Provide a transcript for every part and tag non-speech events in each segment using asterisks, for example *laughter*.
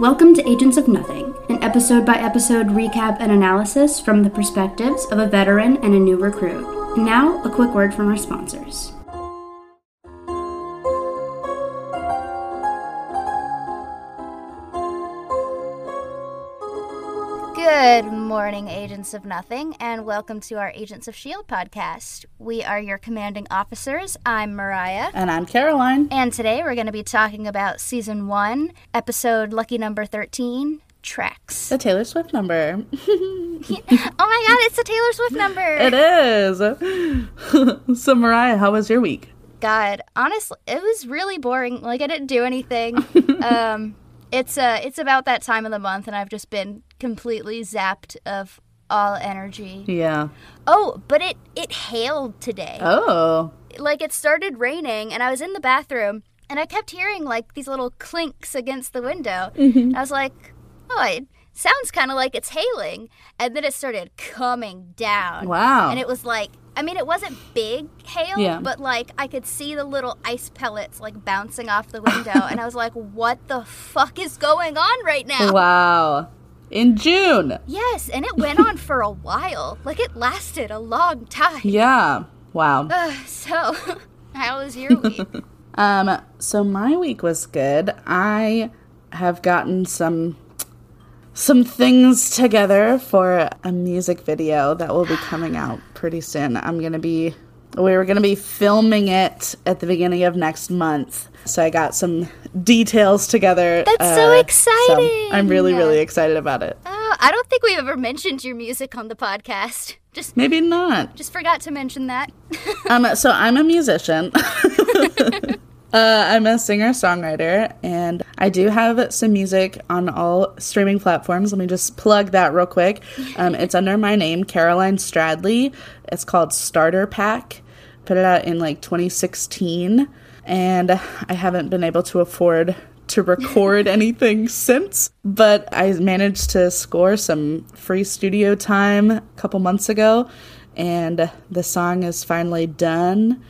Welcome to Agents of Nothing, an episode by episode recap and analysis from the perspectives of a veteran and a new recruit. And now, a quick word from our sponsors. Good morning, Agents of Nothing, and welcome to our Agents of S.H.I.E.L.D. podcast. We are your commanding officers. I'm Mariah. And I'm Caroline. And today we're going to be talking about season one, episode lucky number 13 Tracks. The Taylor Swift number. *laughs* oh my god, it's the Taylor Swift number. It is. *laughs* so, Mariah, how was your week? God, honestly, it was really boring. Like I didn't do anything. *laughs* um, it's uh, it's about that time of the month, and I've just been completely zapped of all energy. Yeah. Oh, but it it hailed today. Oh. Like it started raining, and I was in the bathroom, and I kept hearing like these little clinks against the window. Mm-hmm. I was like, oh, it sounds kind of like it's hailing, and then it started coming down. Wow. And it was like, I mean, it wasn't big hail, Yeah. but like I could see the little ice pellets like bouncing off the window, *laughs* and I was like, what the fuck is going on right now? Wow. In June. Yes, and it went on for a while. Like it lasted a long time. Yeah. Wow. Ugh, so, *laughs* how was your week? *laughs* Um, so my week was good. I have gotten some some things together for a music video that will be coming out *gasps* pretty soon. I'm going to be we were going to be filming it at the beginning of next month. So I got some details together. That's so exciting. I'm really really excited about it. Oh, I don't think we've ever mentioned your music on the podcast. *laughs* Just Maybe not. just forgot to mention that. *laughs* Um, so I'm a musician. *laughs* uh, I'm a singer songwriter, and I do have some music on all streaming platforms. Let me just plug that real quick. Um, it's under my name, Caroline Stradley. It's called Starter Pack. Put it out in like 2016, and I haven't been able to afford to record *laughs* anything since, but I managed to score some free studio time a couple months ago, and the song is finally done.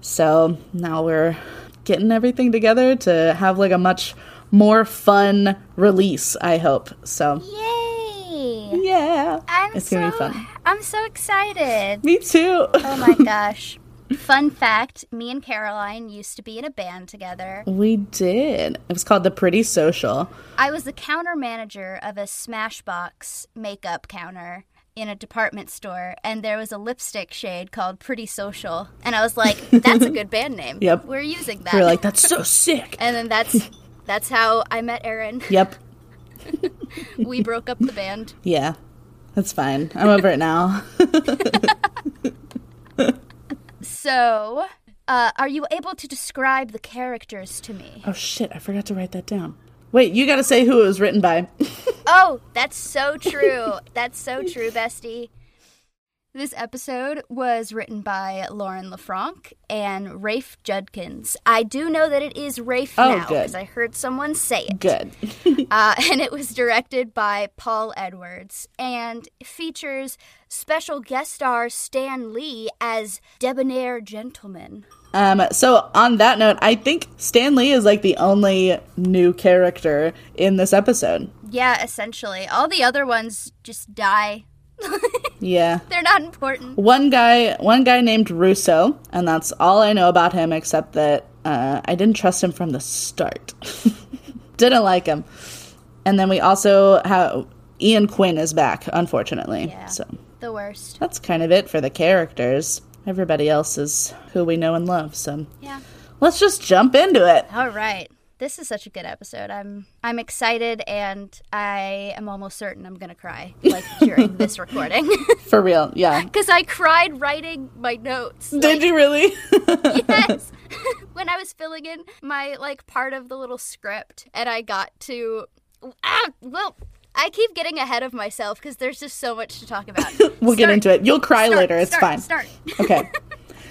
So now we're getting everything together to have like a much more fun release, I hope. So, Yay! yeah. I'm it's so gonna be fun. I'm so excited. Me too. Oh my *laughs* gosh. Fun fact, me and Caroline used to be in a band together. we did. It was called The Pretty Social. I was the counter manager of a Smashbox makeup counter in a department store, and there was a lipstick shade called Pretty Social. And I was like, *laughs* that's a good band name. Yep. We're using that. We're like, that's so sick. and then that's that's how I met Aaron. Yep. *laughs* We broke up the band. Yeah. That's fine. I'm over it now. *laughs* So, uh, are you able to describe the characters to me? oh shit, I forgot to write that down. Wait, you gotta say who it was written by. *laughs* Oh, that's so true. that's so true, bestie. This episode was written by Lauren LaFranc and Rafe Judkins. I do know that it is Rafe Oh, now because I heard someone say it. Good. *laughs* Uh, and it was directed by Paul Edwards and features special guest star Stan Lee as debonair gentleman. Um, so on that note, I think Stan Lee is like the only new character in this episode. Yeah, essentially. All the other ones just die. *laughs* Yeah. They're not important. One guy, one guy named Russo, and that's all I know about him, except that uh, I didn't trust him from the start. *laughs* didn't like him. And then we also have Ian Quinn is back, unfortunately. Yeah. So The worst. that's kind of it for the characters. Everybody else is who we know and love. So Yeah. let's just jump into it. All right. This is such a good episode. I'm I'm excited and I am almost certain I'm going to cry like *laughs* during this recording *laughs* For real, yeah. cuz I cried writing my notes. Did you really? *laughs* yes. when I was filling in my like part of the little script and I got to ah, well, I keep getting ahead of myself cuz there's just so much to talk about. we'll get into it. You'll cry Start, later. It's start, fine. Start. Okay.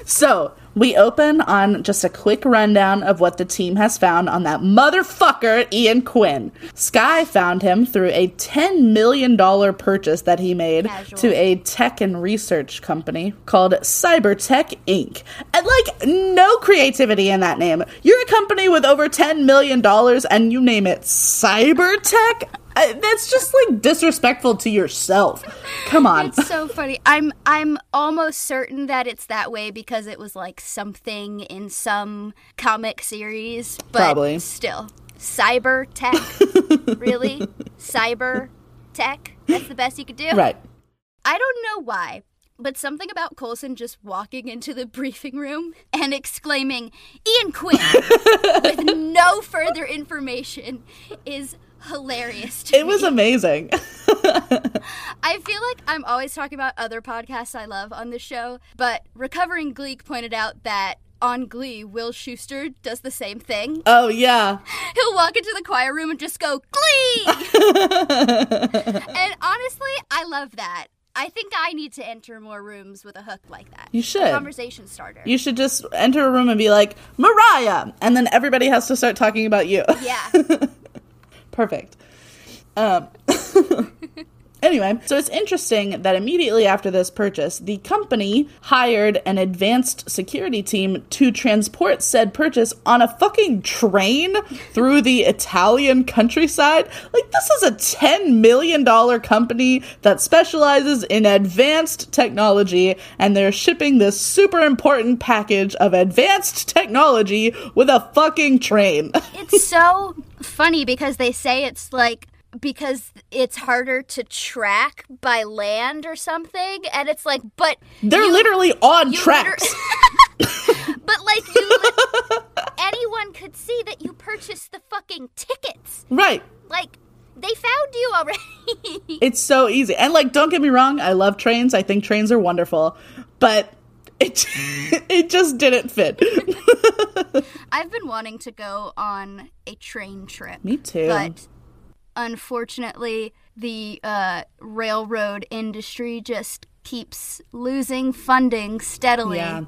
So, we open on just a quick rundown of what the team has found on that motherfucker, Ian Quinn. Skye found him through a $10 million purchase that he made Casual. to a tech and research company called Cybertech Inc. And, like, no creativity in that name. You're a company with over $10 million and you name it Cybertech? I, that's just, like, disrespectful to yourself. Come on. It's so funny. I'm I'm almost certain that it's that way because it was like something in some comic series, but Probably. still. Cyber tech. *laughs* really? Cyber tech? That's the best you could do? right. I don't know why, but something about Coulson just walking into the *laughs* briefing room and exclaiming, Ian Quinn, *laughs* with no further information is hilarious It me. was amazing. *laughs* I feel like I'm always talking about other podcasts I love on this show, but Recovering Gleek pointed out that on Glee, Will Schuester does the same thing. oh, yeah. *laughs* He'll walk into the choir room and just go, Glee! *laughs* and honestly, I love that. I think I need to enter more rooms with a hook like that. You A should. conversation starter. You should just enter a room and be like, Mariah! And then everybody has to start talking about you. yeah. Perfect. Um, *laughs* anyway, so it's interesting that immediately after this purchase, the company hired an advanced security team to transport said purchase on a fucking train through the Italian countryside. Like, this is a $10 million company that specializes in advanced technology, and they're shipping this super important package of advanced technology with a fucking train. *laughs* It's so funny because they say it's like because it's harder to track by land or something and it's like but They're you- literally on tracks. liter- *laughs* *laughs* but like you li- anyone could see that you purchased the fucking tickets right. like they found you already *laughs* It's so easy. And like don't get me wrong, I love trains. I think trains are wonderful. But it it just didn't fit. i've been wanting to go on a train trip Me too. but unfortunately the uh, railroad industry just keeps losing funding steadily yeah.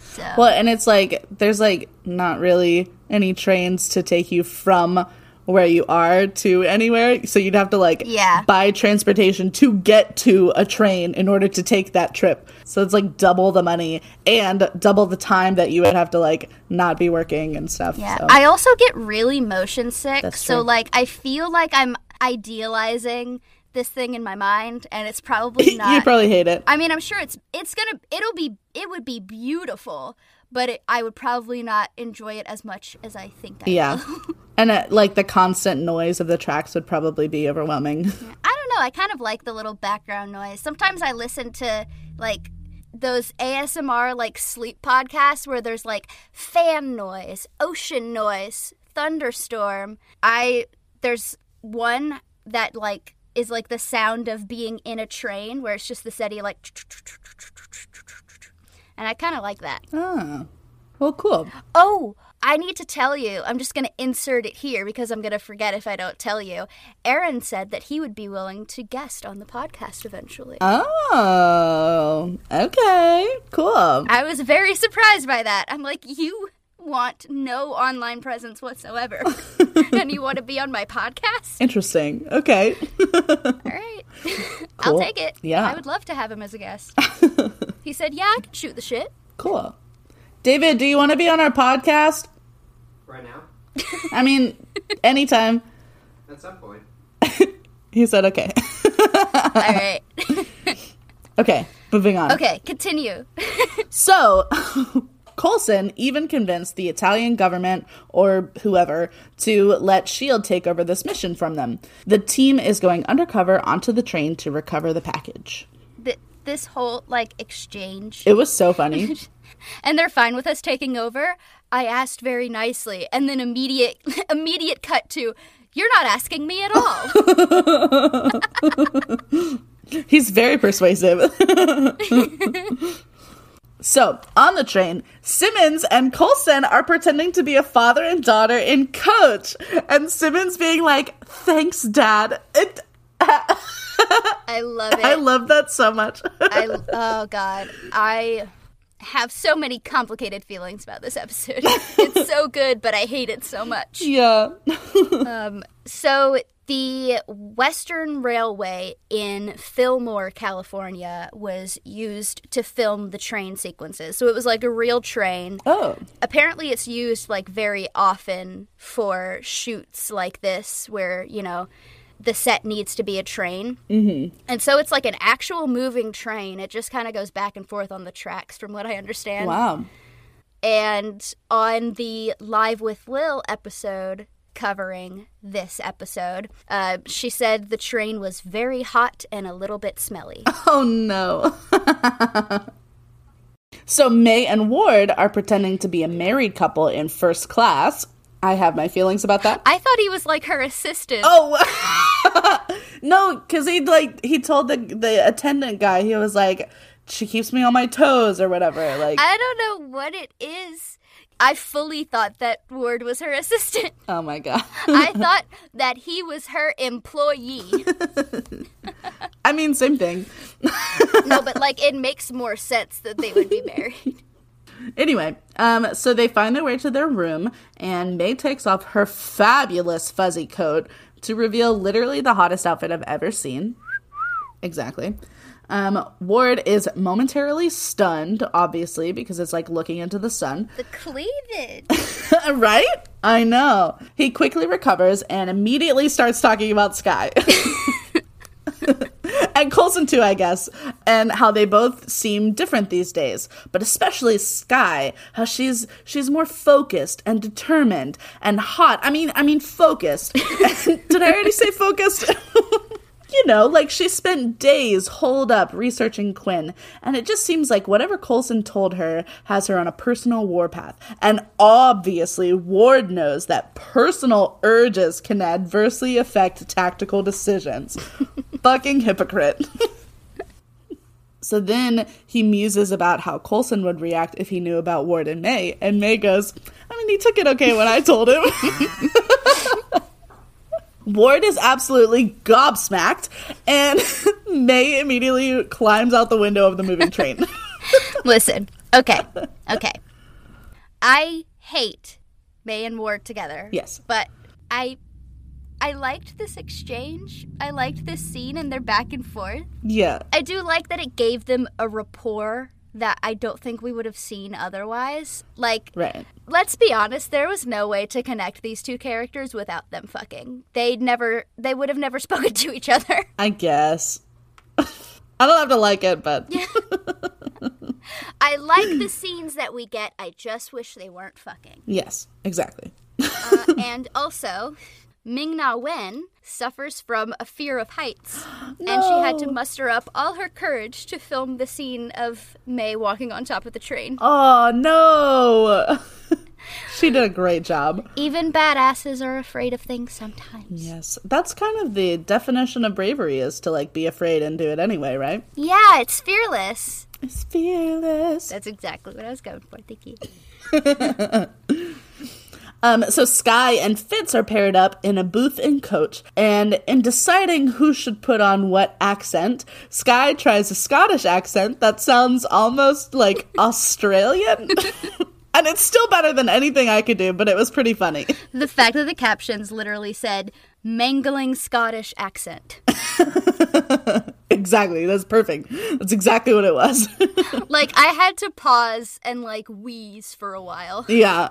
so Well, and it's like there's like not really any trains to take you from where you are to anywhere. So you'd have to like Yeah. buy transportation to get to a train in order to take that trip. So it's like double the money and double the time that you would have to like not be working and stuff. Yeah. So. I also get really motion sick. So like I feel like I'm idealizing this thing in my mind and it's probably *laughs* you not probably hate it. I mean, I'm sure it's it's going to it'll be it would be beautiful, but it, I would probably not enjoy it as much as I think I Yeah. *laughs* And uh, like the constant noise of the tracks would probably be overwhelming. *laughs* I don't know. I kind of like the little background noise. Sometimes I listen to like those ASMR like sleep podcasts where there's like fan noise, ocean noise, thunderstorm. I there's one that like is like the sound of being in a train where it's just the steady like *tsk* and I kind of like that. oh. Well, cool. Oh, I need to tell you. I'm just going to insert it here because I'm going to forget if I don't tell you. Aaron said that he would be willing to guest on the podcast eventually. Oh, okay. Cool. I was very surprised by that. I'm like, you want no online presence whatsoever, *laughs* and you want to be on my podcast? Interesting. Okay. *laughs* All right, *laughs* I'll take it. Yeah. I would love to have him as a guest. he said, "Yeah, I can shoot the shit." cool. David, do you want to be on our podcast? Right now? *laughs* I mean, anytime. At some point. *laughs* He said okay. *laughs* All right. okay, moving on. okay, continue. So, Coulson even convinced the Italian government or whoever to let S.H.I.E.L.D. take over this mission from them. The team is going undercover onto the train to recover the package. Th- this whole like exchange It was so funny. And they're fine with us taking over. I asked very nicely, and then immediate *laughs* immediate cut to you're not asking me at all. *laughs* He's very persuasive. *laughs* so, on the train, Simmons and Coulson are pretending to be a father and daughter in coach. And Simmons being like, thanks, dad. It, I love it. I love that so much. I oh god, I have so many complicated feelings about this episode. *laughs* it's so good, but I hate it so much. Yeah. *laughs* Um, so the Western Railway in Fillmore, California, was used to film the train sequences. So it was like a real train. oh. Apparently, it's used like very often for shoots like this, where you know the set needs to be a train. Mm-hmm. And so it's like an actual moving train. It just kind of goes back and forth on the tracks, from what I understand. Wow. And on the Live with Lil episode covering this episode, uh, she said the train was very hot and a little bit smelly. *laughs* Oh no. *laughs* so May and Ward are pretending to be a married couple in first class. I have my feelings about that. I thought he was like her assistant. Oh *laughs* no, because he like he told the the attendant guy he was like she keeps me on my toes or whatever. Like I don't know what it is. I fully thought that Ward was her *laughs* assistant. oh my god. I *laughs* thought that he was her employee. I mean same thing. No, but like it makes more sense that they would be married. Anyway, um, so they find their way to their room, and May takes off her fabulous fuzzy coat to reveal literally the hottest outfit I've ever seen. Exactly. Um, Ward is momentarily stunned, obviously, because it's like looking into the sun. The cleavage. *laughs* right? I know. He quickly recovers and immediately starts talking about Skye. *laughs* *laughs* and Coulson too, I guess, and how they both seem different these days, but especially Skye, how she's she's more focused and determined and hot. I mean, I mean focused. *laughs* Did I already say focused? *laughs* you know, like she spent days holed up researching Quinn, and it just seems like whatever Coulson told her has her on a personal warpath. And obviously, Ward knows that personal urges can adversely affect tactical decisions. *laughs* Fucking hypocrite. *laughs* so then he muses about how Coulson would react if he knew about Ward and May, and May goes, I mean, he took it okay when I told him. *laughs* Ward is absolutely gobsmacked, and *laughs* May immediately climbs out the window of the moving train. *laughs* *laughs* Listen, okay, okay. I hate May and Ward together. Yes. But I I liked this exchange. I liked this scene and their back and forth. yeah. I do like that it gave them a rapport that I don't think we would have seen otherwise. Like Right. let's be honest, there was no way to connect these two characters without them fucking. They'd never they would have never *laughs* spoken to each other. I guess. *laughs* I don't have to like it, but *laughs* I like the scenes that we get. I just wish they weren't fucking. yes, exactly. Uh, and also, Ming Na Wen suffers from a fear of heights, *gasps* and she had to muster up all her courage to film the scene of May walking on top of the train. Oh no. *laughs* she did a great job. Even badasses are afraid of things sometimes. Yes. That's kind of the definition of bravery is to like be afraid and do it anyway, right? Yeah, it's fearless. It's fearless. That's exactly what I was going for. Thank you. *laughs* Um, so Skye and Fitz are paired up in a booth in coach, and in deciding who should put on what accent, Skye tries a Scottish accent that sounds almost like *laughs* Australian. *laughs* and it's still better than anything I could do, but it was pretty funny. The fact that the captions literally said mangling Scottish accent. *laughs* exactly, that's perfect. That's exactly what it was. like, I had to pause and, like, wheeze for a while. yeah.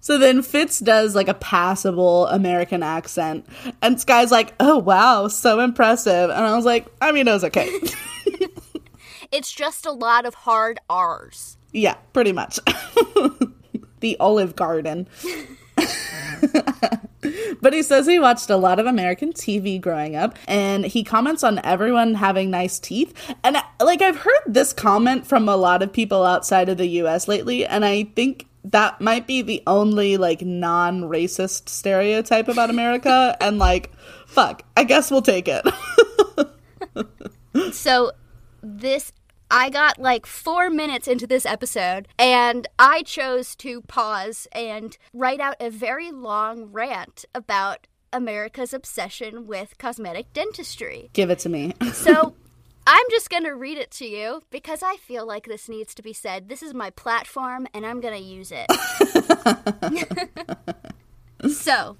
So then Fitz does like a passable American accent, and Skye's like, "Oh wow, so impressive." And I was like, "I mean, it was okay." *laughs* It's just a lot of hard R's. Yeah, pretty much. *laughs* the Olive Garden. *laughs* but he says he watched a lot of American TV growing up and he comments on everyone having nice teeth. And like I've heard this comment from a lot of people outside of the US lately and I think that might be the only like non-racist stereotype about America *laughs* and like fuck, I guess we'll take it. *laughs* So, this. I got like four minutes into this episode, and I chose to pause and write out a very long rant about America's obsession with cosmetic dentistry. Give it to me. So, *laughs* I'm just going to read it to you because I feel like this needs to be said. This is my platform and I'm going to use it. *laughs* *laughs* so,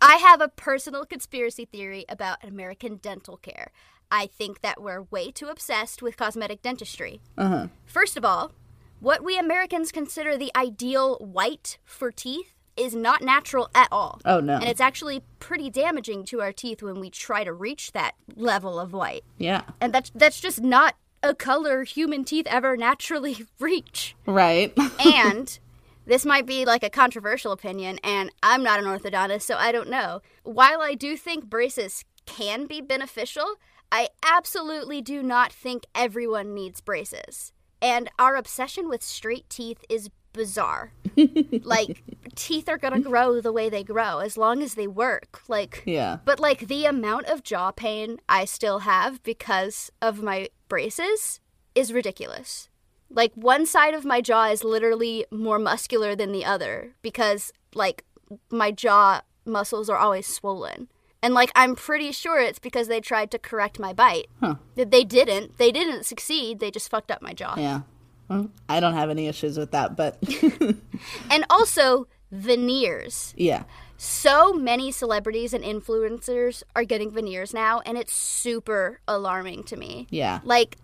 I have a personal conspiracy theory about American dental care. I think that we're way too obsessed with cosmetic dentistry. Uh-huh. First of all, what we Americans consider the ideal white for teeth is not natural at all. Oh, no. And it's actually pretty damaging to our teeth when we try to reach that level of white. Yeah. And that's that's just not a color human teeth ever naturally *laughs* reach. Right. And *laughs* this might be like a controversial opinion, and I'm not an orthodontist, so I don't know. While I do think braces can be beneficial, I absolutely do not think everyone needs braces. And our obsession with straight teeth is bizarre. *laughs* like, teeth are gonna grow the way they grow as long as they work. Like, yeah. but like the amount of jaw pain I still have because of my braces is ridiculous. Like one side of my jaw is literally more muscular than the other because like my jaw muscles are always swollen. And like I'm pretty sure it's because they tried to correct my bite. Huh. They didn't. They didn't succeed. They just fucked up my jaw. Yeah. I don't have any issues with that, but *laughs* And also veneers. yeah. so many celebrities and influencers are getting veneers now and it's super alarming to me Yeah. like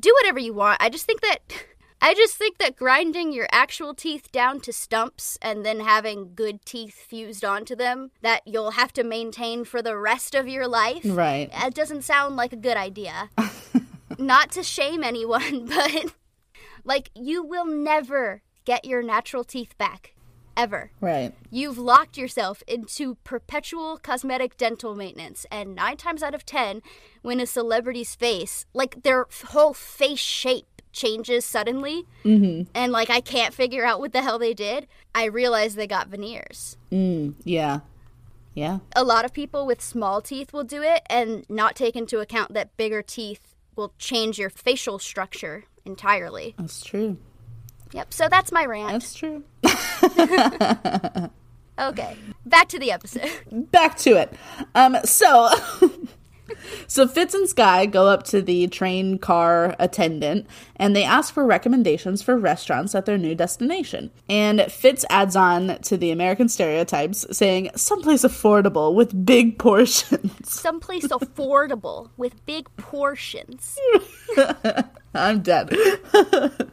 do whatever you want i just think that *laughs* i just think that grinding your actual teeth down to stumps and then having good teeth fused onto them that you'll have to maintain for the rest of your life Right. it doesn't sound like a good idea *laughs* not to shame anyone but like you will never get your natural teeth back ever Right. You've locked yourself into perpetual cosmetic dental maintenance, and nine times out of ten, when a celebrity's face, like their whole face shape, changes suddenly, and like I can't figure out what the hell they did, I realize they got veneers. Mm, yeah. Yeah. A lot of people with small teeth will do it and not take into account that bigger teeth will change your facial structure entirely. That's true. Yep, so that's my rant. That's true. *laughs* Okay, back to the episode. back to it. Um, so, *laughs* so Fitz and Skye go up to the train car attendant and they ask for recommendations for restaurants at their new destination. And Fitz adds on to the American stereotypes, saying someplace affordable with big portions. *laughs* Someplace affordable with big portions. *laughs* I'm dead. *laughs*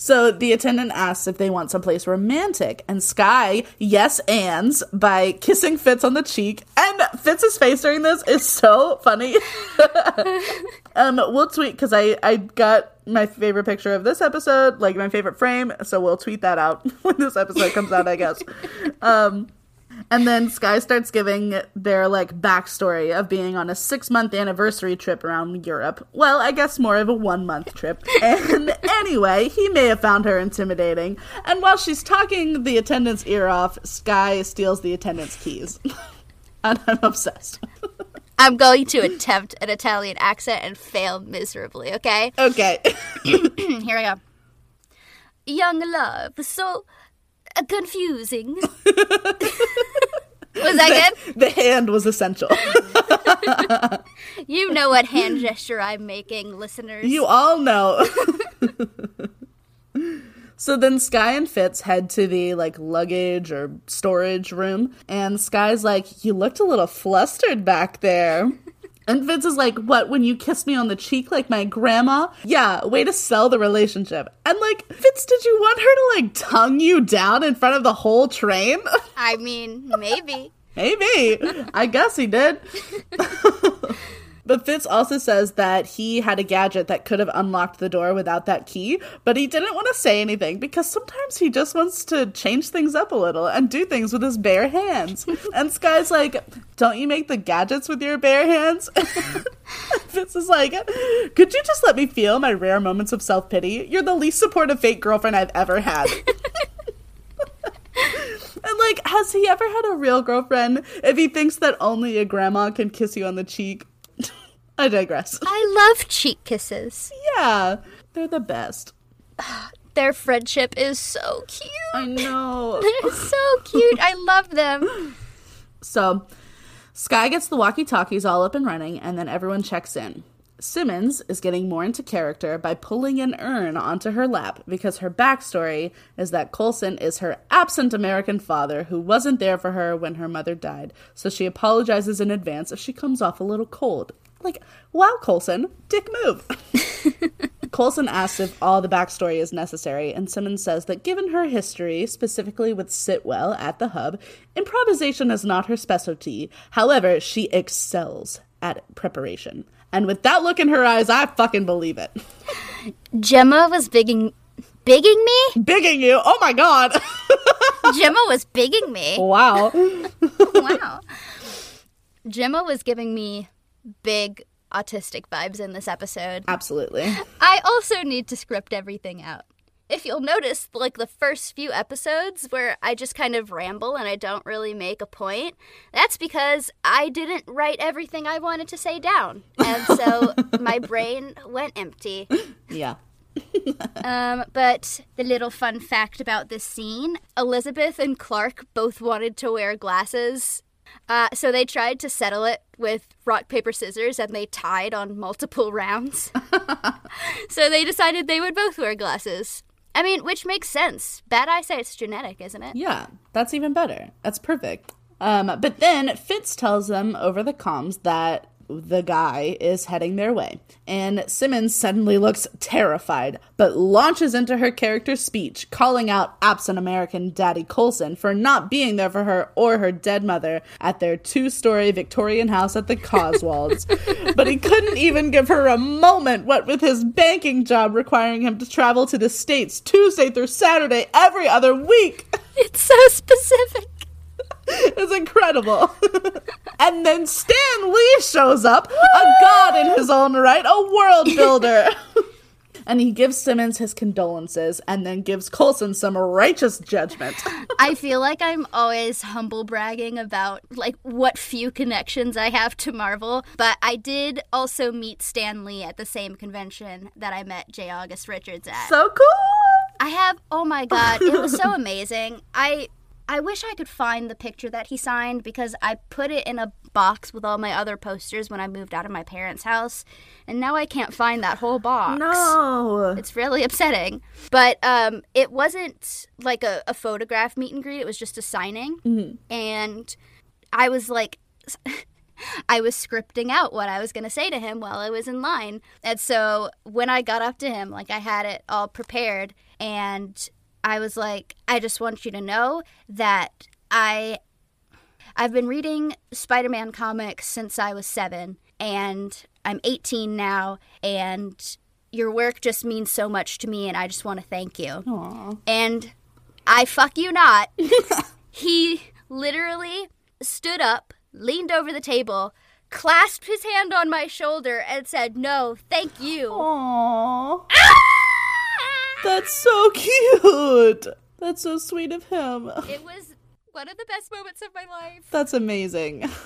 So the attendant asks if they want someplace romantic, and Skye yes ands by kissing Fitz on the cheek. And Fitz's face during this is so funny. *laughs* um, we'll tweet because I I got my favorite picture of this episode, like my favorite frame. So we'll tweet that out *laughs* when this episode comes out, I guess. *laughs* Um, and then Skye starts giving their like backstory of being on a six month anniversary trip around Europe. Well, I guess more of a one month trip. *laughs* And anyway, he may have found her intimidating. And while she's talking the attendant's ear off, Skye steals the attendant's keys. *laughs* and I'm obsessed. *laughs* I'm going to attempt an Italian accent and fail miserably, okay? Okay. *coughs* *coughs* Here I go. Young love, so Uh, confusing. *laughs* Was that good? the hand was essential. *laughs* You know what hand *laughs* gesture I'm making, listeners. You all know. so then Skye and Fitz head to the like luggage or storage room, and Skye's like, "You looked a little flustered back there." And Fitz is like, What, when you kiss me on the cheek like my grandma? Yeah, way to sell the relationship. And like, Fitz, did you want her to like tongue you down in front of the whole train? I mean, maybe. *laughs* Maybe. I guess he did. *laughs* but Fitz also says that he had a gadget that could have unlocked the door without that key, but he didn't want to say anything because sometimes he just wants to change things up a little and do things with his bare hands. *laughs* and Skye's like, Don't you make the gadgets with your bare hands? *laughs* Fitz is like, Could you just let me feel my rare moments of self pity? You're the least supportive fake girlfriend I've ever had. *laughs* And like, has he ever had a real girlfriend if he thinks that only a grandma can kiss you on the cheek? I digress. *laughs* I love cheek kisses. Yeah, they're the best. *sighs* Their friendship is so cute. I know. *laughs* They're so cute. I love them. *gasps* So, Skye gets the walkie talkies all up and running, and then everyone checks in. Simmons is getting more into character by pulling an urn onto her lap because her backstory is that Coulson is her absent American father who wasn't there for her when her mother died, so she apologizes in advance if she comes off a little cold. Like, wow, Coulson, dick move. *laughs* Coulson asks if all the backstory is necessary, and Simmons says that given her history, specifically with Sitwell at the hub, improvisation is not her specialty. However, she excels at preparation. And with that look in her eyes, I fucking believe it. Jemma was bigging, bigging me. Bigging you. Oh my god. *laughs* Jemma was bigging me. wow. *laughs* wow. Jemma was giving me big autistic vibes in this episode. Absolutely. I also need to script everything out. If you'll notice, like the first few episodes where I just kind of ramble and I don't really make a point, that's because I didn't write everything I wanted to say down. And so *laughs* my brain went empty. Yeah. *laughs* Um, but the little fun fact about this scene Elizabeth and Clark both wanted to wear glasses. Uh, so they tried to settle it with rock, paper, scissors and they tied on multiple *laughs* rounds. *laughs* so they decided they would both wear glasses. I mean, which makes sense. Bad eyesight's genetic, isn't it? Yeah, that's even better. That's perfect. Um, but then Fitz tells them over the comms that the guy is heading their way. And Simmons suddenly looks terrified, but launches into her character's speech, calling out absent American Daddy Coulson for not being there for her or her dead mother at their two story Victorian house at the Cotswolds. *laughs* but he couldn't even give her a moment, what with his banking job requiring him to travel to the States Tuesday through Saturday every other week. It's so specific. *laughs* It's incredible. *laughs* and then Stan Lee shows up, a god in his own right, a world builder. *laughs* and he gives Simmons his condolences and then gives Coulson some righteous judgment. I feel like I'm always humble bragging about like what few connections I have to Marvel, but I did also meet Stan Lee at the same convention that I met J. August Richards at. so cool. I have oh my god, it was so amazing. I I wish I could find the picture that he signed because I put it in a box with all my other posters when I moved out of my parents' house, and now I can't find that whole box. No. It's really upsetting. But um, it wasn't like a, a photograph meet and greet, it was just a signing. And I was like, *laughs* I was scripting out what I was going to say to him while I was in line. And so when I got up to him, like I had it all prepared, and I was like, I just want you to know that I I've been reading Spider-Man comics since I was 7 and I'm 18 now and your work just means so much to me and I just want to thank you. Aw. And I fuck you not. *laughs* he literally stood up, leaned over the table, clasped his hand on my shoulder and said, "No, thank you." Aw. Ah! That's so cute. That's so sweet of him. It was one of the best moments of my life. That's amazing. *laughs*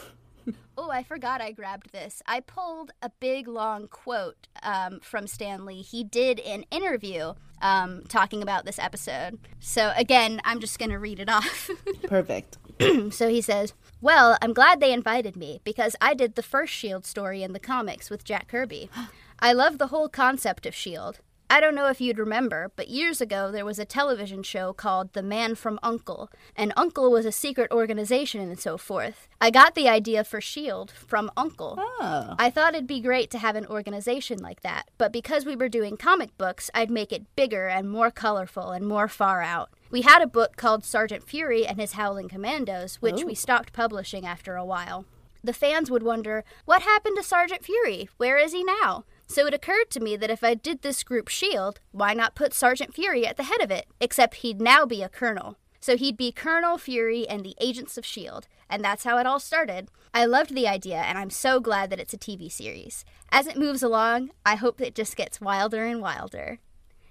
Oh, I forgot I grabbed this. I pulled a big long quote um, from Stan Lee. He did an interview um, talking about this episode. So, again, I'm just going to read it off. *laughs* Perfect. *clears throat* so he says, Well, I'm glad they invited me because I did the first S.H.I.E.L.D. story in the comics with Jack Kirby. *gasps* I love the whole concept of S.H.I.E.L.D. I don't know if you'd remember, but years ago there was a television show called The Man from Uncle, and Uncle was a secret organization and so forth. I got the idea for S.H.I.E.L.D. from Uncle. Oh. I thought it'd be great to have an organization like that, but because we were doing comic books, I'd make it bigger and more colorful and more far out. We had a book called Sergeant Fury and His Howling Commandos, which we stopped publishing after a while. The fans would wonder, what happened to Sergeant Fury? Where is he now? So it occurred to me that if I did this group SHIELD, why not put Sergeant Fury at the head of it? Except he'd now be a colonel. So he'd be Colonel Fury and the Agents of S.H.I.E.L.D., and that's how it all started. I loved the idea, and I'm so glad that it's a TV series. As it moves along, I hope it just gets wilder and wilder.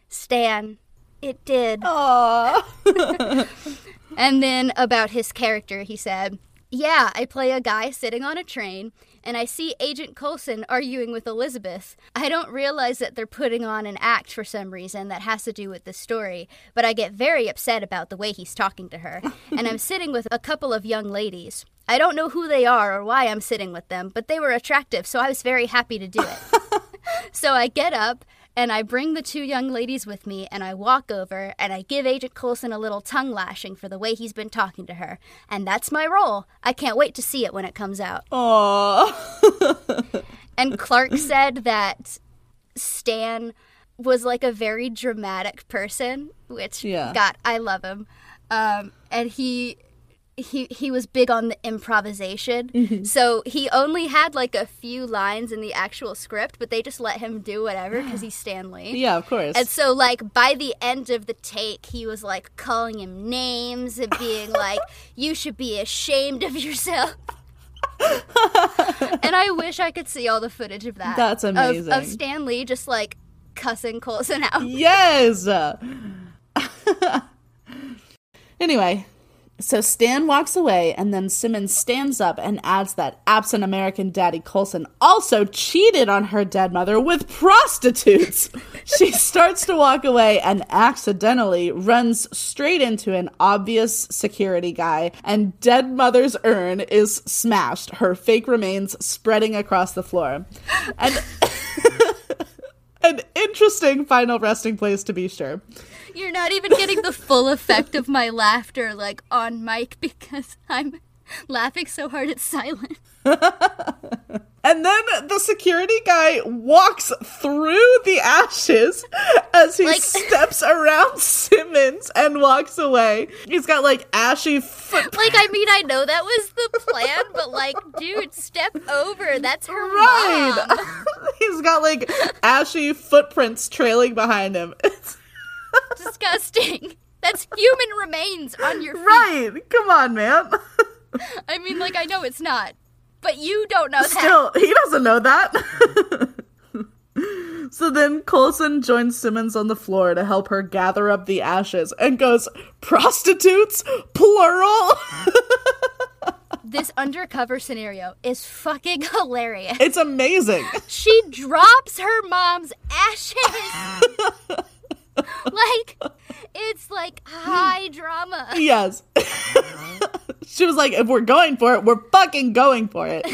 Stan, it did. Aw. *laughs* And then about his character, he said, Yeah, I play a guy sitting on a train, and I see Agent Coulson arguing with Elizabeth. I don't realize that they're putting on an act for some reason that has to do with the story, but I get very upset about the way he's talking to her. *laughs* and I'm sitting with a couple of young ladies. I don't know who they are or why I'm sitting with them, but they were attractive, so I was very happy to do it. *laughs* So I get up and I bring the two young ladies with me and I walk over and I give Agent Coulson a little tongue lashing for the way he's been talking to her. And that's my role. I can't wait to see it when it comes out. Aww. *laughs* And Clark said that Stan was like a very dramatic person, which Yeah. God, I love him. Um, and he he he was big on the improvisation. Mm-hmm. So he only had like a few lines in the actual script, but they just let him do whatever because he's Stan Lee. *gasps* yeah, of course. And so, like, by the end of the take, he was like calling him names and being *laughs* like, You should be ashamed of yourself. *laughs* and I wish I could see all the footage of that. That's Of- amazing. Of, Stan Lee just like cussing Coulson out. Yes. *laughs* anyway, so Stan walks away, and then Simmons stands up and adds that absent American daddy Coulson also cheated on her dead mother with prostitutes. *laughs* she starts to walk away and accidentally runs straight into an obvious security guy, and dead mother's urn is smashed, her fake remains spreading across the floor. And. *laughs* *laughs* An interesting final resting place to be sure. You're not even getting the full effect of my laughter, like on mic, because I'm laughing so hard it's silent. *laughs* And then the security guy walks through the ashes as he Like- steps *laughs* around Simmons and walks away. He's got like ashy foot. Like, I mean, I know that was the plan, but like, dude, step over. That's her Right. *laughs* He's got like ashy footprints trailing behind him. Disgusting. That's human remains on your feet. right. Come on, man. I mean, like, I know it's not, but you don't know that. Still, he doesn't know that. so then Coulson joins Simmons on the floor to help her gather up the ashes and goes, Prostitutes? Plural? This undercover scenario is fucking hilarious. it's amazing. She drops her mom's ashes. *laughs* *laughs* like, it's like high drama. Yes. *laughs* she was like, if we're going for it, we're fucking going for it.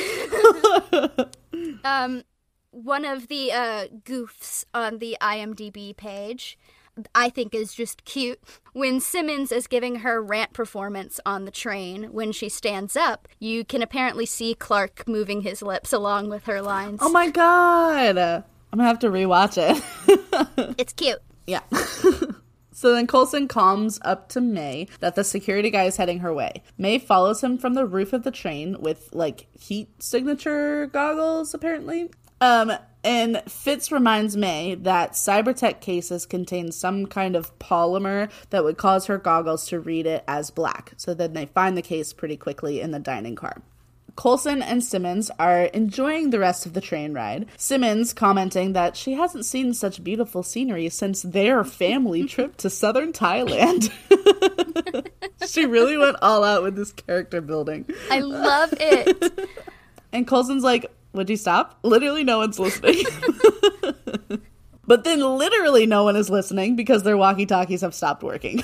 *laughs* um one of the uh goofs on the IMDb page I think is just cute. When Simmons is giving her rant performance on the train, when she stands up, you can apparently see Clark moving his lips along with her lines. Oh my god. I'm gonna have to rewatch it. It's cute. Yeah. *laughs* so then Coulson calms up to May that the security guy is heading her way. May follows him from the roof of the train with like heat signature goggles, apparently. Um, and Fitz reminds May that Cybertech cases contain some kind of polymer that would cause her goggles to read it as black. So then they find the case pretty quickly in the dining car. Coulson and Simmons are enjoying the rest of the train ride. Simmons commenting that she hasn't seen such beautiful scenery since their family *laughs* trip to southern Thailand. *laughs* she really went all out with this character building. I love it. *laughs* And Coulson's like, Would you stop? Literally, no one's listening. but then, literally, no one is listening because their walkie talkies have stopped working.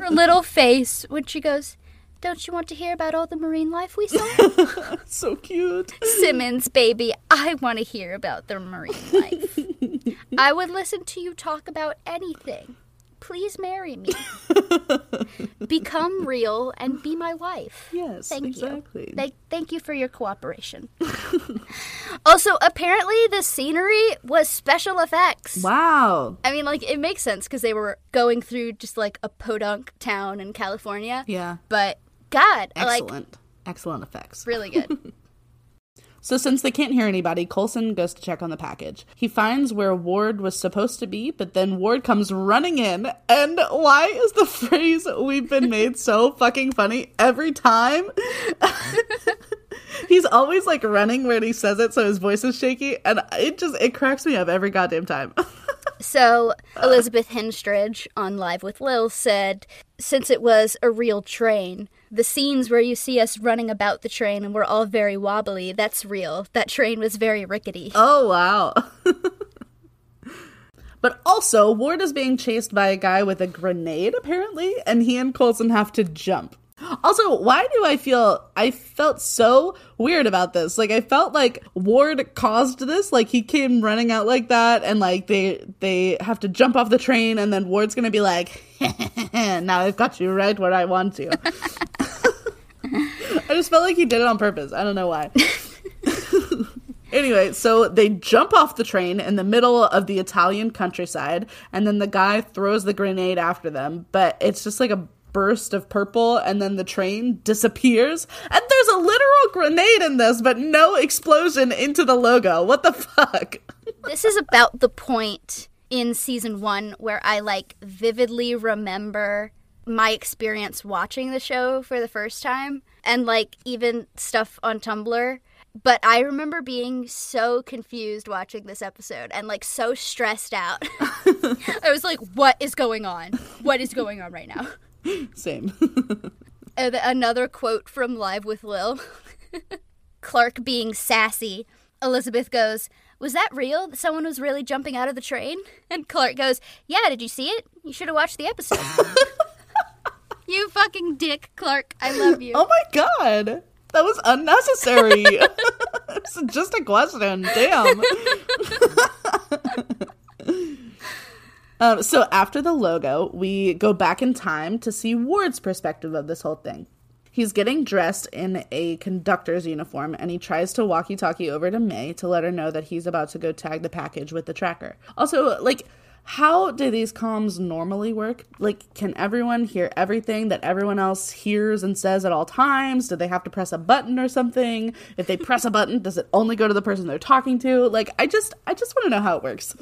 her little face when she goes, Don't you want to hear about all the marine life we saw? *laughs* so cute. Simmons, baby, I want to hear about the marine life. *laughs* I would listen to you talk about anything. Please marry me. *laughs* Become real and be my wife. Yes, Thank exactly. you. Thank, thank you for your cooperation. also, apparently, the scenery was special effects. Wow. I mean, like, it makes sense because they were going through just like a podunk town in California. Yeah. But, God, like, Excellent. Excellent effects. really good. *laughs* So, since they can't hear anybody, Coulson goes to check on the package. He finds where Ward was supposed to be, but then Ward comes running in. And why is the *laughs* phrase we've been made so fucking funny every time? *laughs* He's always like running when he says it, so his voice is shaky, and it just it cracks me up every goddamn time. So Elizabeth Henstridge on Live with Lil said, since it was a real train, the scenes where you see us running about the train and we're all very wobbly, that's real. That train was very rickety. Oh, wow. *laughs* but also, Ward is being chased by a guy with a grenade, apparently, and he and Coulson have to jump. Also, why do I feel I felt so weird about this? Like I felt like Ward caused this, like he came running out like that and like they they have to jump off the train and then Ward's going to be like, *laughs* "Now I've got you right where I want you." *laughs* *laughs* I just felt like he did it on purpose. I don't know why. *laughs* Anyway, so they jump off the train in the middle of the Italian countryside, and then the guy throws the grenade after them, but it's just like a burst of purple, and then the train disappears. And there's a literal grenade in this, but no explosion into the logo. What the fuck? *laughs* this is about the point in season one where I like vividly remember my experience watching the show for the first time and like even stuff on Tumblr. But I remember being so confused watching this episode and like so stressed out. *laughs* I was like, what is going on? What is going on right now? *laughs* Same. *laughs* And another quote from Live with Lil Clark being sassy. Elizabeth goes, Was that real? That someone was really jumping out of the train? And Clark goes, Yeah, did you see it? You should have watched the episode. You fucking dick, Clark. I love you. *laughs* oh my god. That was unnecessary. *laughs* it's just a question. Damn. *laughs* Um, so after the logo, we go back in time to see Ward's perspective of this whole thing. He's getting dressed in a conductor's uniform and he tries to walkie talkie over to May to let her know that he's about to go tag the package with the tracker. Also, like, how do these comms normally work? Like, can everyone hear everything that everyone else hears and says at all times? Do they have to press a button or something? If they press a button, does it only go to the person they're talking to? Like, I just, I just want to know how it works.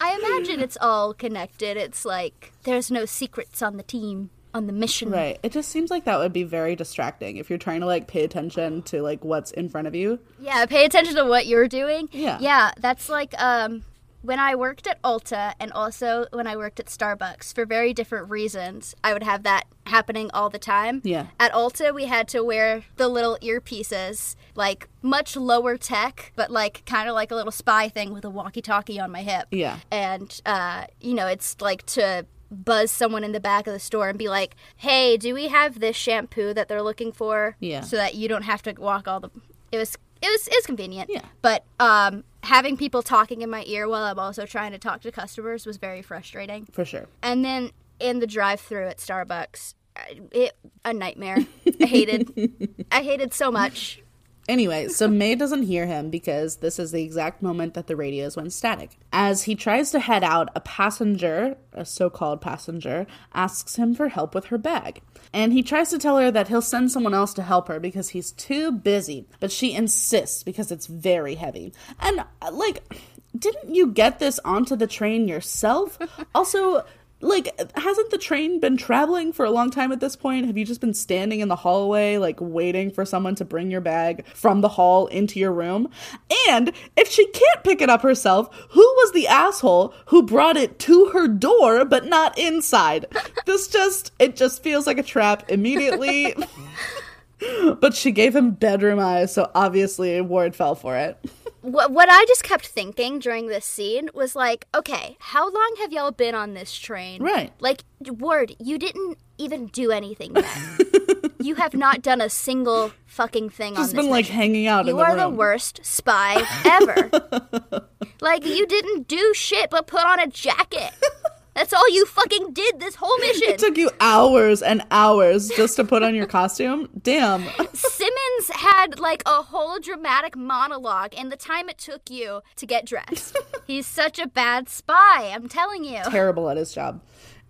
I imagine it's all connected. It's like there's no secrets on the team, on the mission. Right. It just seems like that would be very distracting if you're trying to like pay attention to like what's in front of you. Yeah, pay attention to what you're doing. Yeah. Yeah, that's like um when I worked at Ulta and also when I worked at Starbucks for very different reasons, I would have that happening all the time. Yeah. At Ulta, we had to wear the little earpieces, like much lower tech, but like kind of like a little spy thing with a walkie-talkie on my hip. Yeah. And uh, you know, it's like to buzz someone in the back of the store and be like, "Hey, do we have this shampoo that they're looking for?" Yeah. So that you don't have to walk all the. It was it was it was convenient. Yeah. But um, having people talking in my ear while I'm also trying to talk to customers was very frustrating. For sure. And then in the drive-through at Starbucks, it a nightmare. I hated *laughs* I hated so much. Anyway, so May doesn't hear him because this is the exact moment that the radios went static. As he tries to head out, a passenger, a so called passenger, asks him for help with her bag. And he tries to tell her that he'll send someone else to help her because he's too busy, but she insists because it's very heavy. And, uh, like, didn't you get this onto the train yourself? Also, like hasn't the train been traveling for a long time at this point? Have you just been standing in the hallway like waiting for someone to bring your bag from the hall into your room? And if she can't pick it up herself who was the asshole who brought it to her door but not inside? *laughs* This just it just feels like a trap immediately. *laughs* But she gave him bedroom eyes so obviously ward fell for it What what I just kept thinking during this scene was like, okay, how long have y'all been on this train? Right. Like, Ward, you didn't even do anything yet. *laughs* you have not done a single fucking thing on this. just this been like hanging out You the are the worst spy ever. *laughs* like you didn't do shit but put on a jacket. *laughs* That's all you fucking did this whole *laughs* mission. It took you hours and hours just to put on your costume. Damn. *laughs* Simmons had like a whole dramatic monologue in the time it took you to get dressed. *laughs* He's such a bad spy, I'm telling you. Terrible at his job.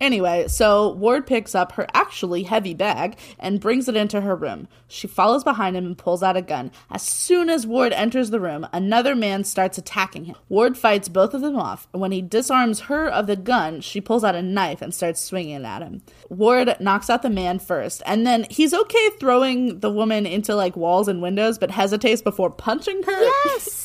Anyway, so Ward picks up her actually heavy bag and brings it into her room. She follows behind him and pulls out a gun. As soon as Ward enters the room, another man starts attacking him. Ward fights both of them off, and when he disarms her of the gun, she pulls out a knife and starts swinging it at him. Ward knocks out the man first, and then he's okay throwing the woman into like walls and windows, but hesitates before punching her. Yes.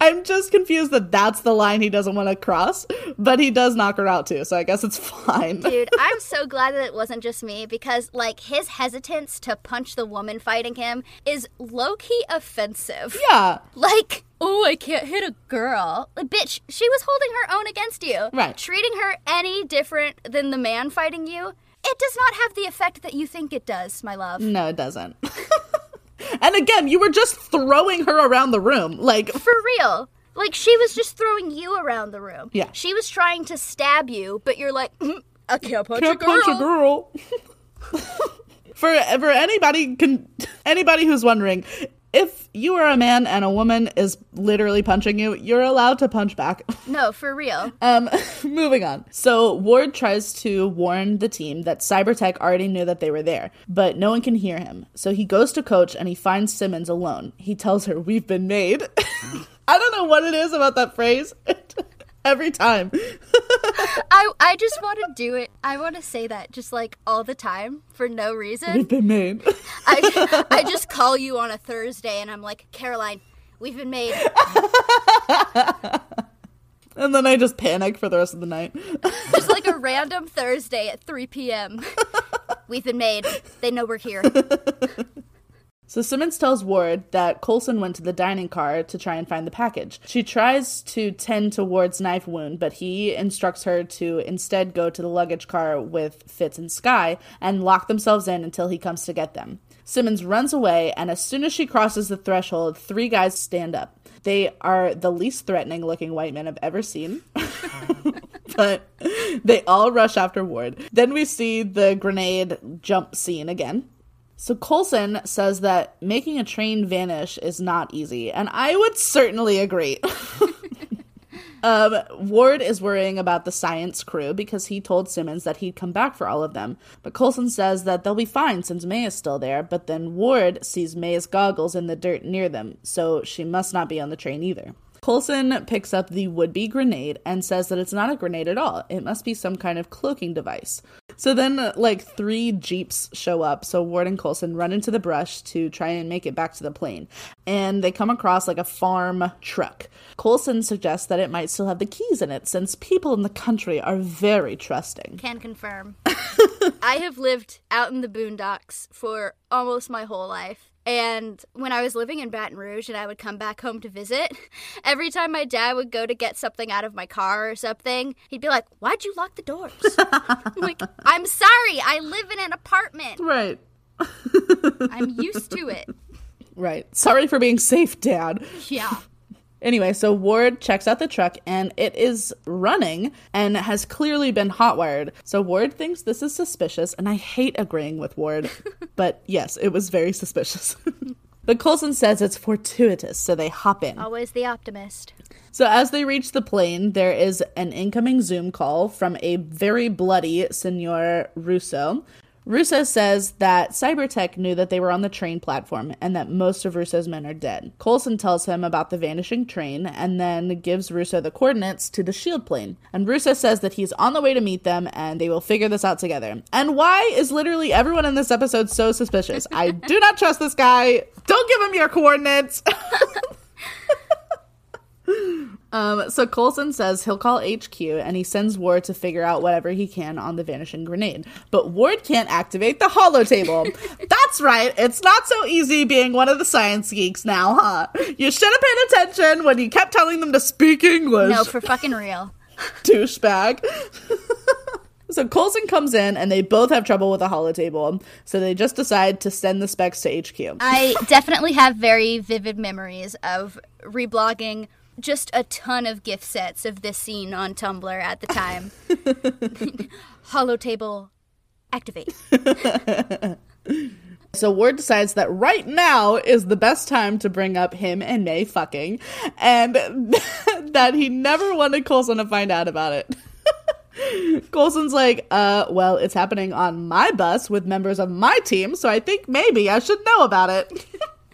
I'm just confused that that's the line he doesn't want to cross, but he does knock her out too, so I guess it's *laughs* fine. Dude, I'm so glad that it wasn't just me because, like, his hesitance to punch the woman fighting him is low key offensive. Yeah, Like, oh, I can't hit a girl. Like, bitch, she was holding her own against you. Right. Treating her any different than the man fighting you it does not have the effect that you think it does, my love. No, it doesn't. *laughs* and again, you were just throwing her around the room. Like, For real. Like she was just throwing you around the room. Yeah. She was trying to stab you, but you're like, "Mm, I can't punch can't a girl. punch a girl. *laughs* for for anybody can anybody who's wondering, if you are a man and a woman is literally punching you, you're allowed to punch back. *laughs* No, for real. Um, *laughs* moving on. So Ward tries to warn the team that Cybertek already knew that they were there, but no one can hear him. So he goes to coach and he finds Simmons alone. He tells her, "We've been made." *laughs* I don't know what it is about that phrase. Every time. *laughs* I I just want to do it. I want to say that just like all the time for no reason. We've been made. I I *laughs* just call you on a Thursday and I'm like, Caroline, we've been made. *laughs* and then I just panic for the rest of the night. Just like a random Thursday at 3 p.m. We've been made. They know we're here. So Simmons tells Ward that Coulson went to the dining car to try and find the package. She tries to tend to Ward's knife wound, but he instructs her to instead go to the luggage car with Fitz and Skye and lock themselves in until he comes to get them. Simmons runs away, and as soon as she crosses the threshold, three guys stand up. They are the least threatening looking white men I've ever seen. *laughs* but they all rush after Ward. Then we see the grenade jump scene again. So Coulson says that making a train vanish is not easy, and I would certainly agree. *laughs* um, Ward is worrying about the science crew because he told Simmons that he'd come back for all of them. But Coulson says that they'll be fine since May is still there, but then Ward sees May's goggles in the dirt near them, so she must not be on the train either. Coulson picks up the would be grenade and says that it's not a grenade at all. It must be some kind of cloaking device. So then, uh, like, three Jeeps show up. So Ward and Coulson run into the brush to try and make it back to the plane. And they come across, like, a farm truck. Coulson suggests that it might still have the keys in it since people in the country are very trusting. Can confirm. *laughs* I have lived out in the boondocks for almost my whole life. And when I was living in Baton Rouge and I would come back home to visit, *laughs* every time my dad would go to get something out of my car or something, he'd be like, Why'd you lock the doors? *laughs* I'm like, I'm sorry, I live in an apartment. Right. I'm used to it. *laughs* Right. Sorry for being safe, Dad. Yeah. Anyway, so Ward checks out the truck and it is running and has clearly been hotwired. So Ward thinks this is suspicious, and I hate agreeing with Ward, *laughs* but yes, it was very suspicious. *laughs* but Coulson says it's fortuitous, so they hop in. Always the optimist. So as they reach the plane, there is an incoming Zoom call from a very bloody Senor Russo. Russo says that Cybertek knew that they were on the train platform and that most of Russo's men are dead. Coulson tells him about the vanishing train and then gives Russo the coordinates to the shield plane. And Russo says that he's on the way to meet them and they will figure this out together. And why is literally everyone in this episode so suspicious? I do not trust this guy. Don't give him your coordinates. *laughs* Um, so Coulson says he'll call HQ and he sends Ward to figure out whatever he can on the vanishing grenade. But Ward can't activate the holo table. *laughs* That's right, it's not so easy being one of the science geeks now, huh? You should have paid attention when you kept telling them to speak English. No, for fucking real. *laughs* douchebag. *laughs* so Coulson comes in and they both have trouble with the holo table. So they just decide to send the specs to HQ. I definitely have very vivid memories of reblogging just a ton of gift sets of this scene on Tumblr at the time. *laughs* Holo table activate. *laughs* So Ward decides that right now is the best time to bring up him and May fucking, and *laughs* that he never wanted Coulson to find out about it. Coulson's like, uh, well, it's happening on my bus with members of my team, so I think maybe I should know about it.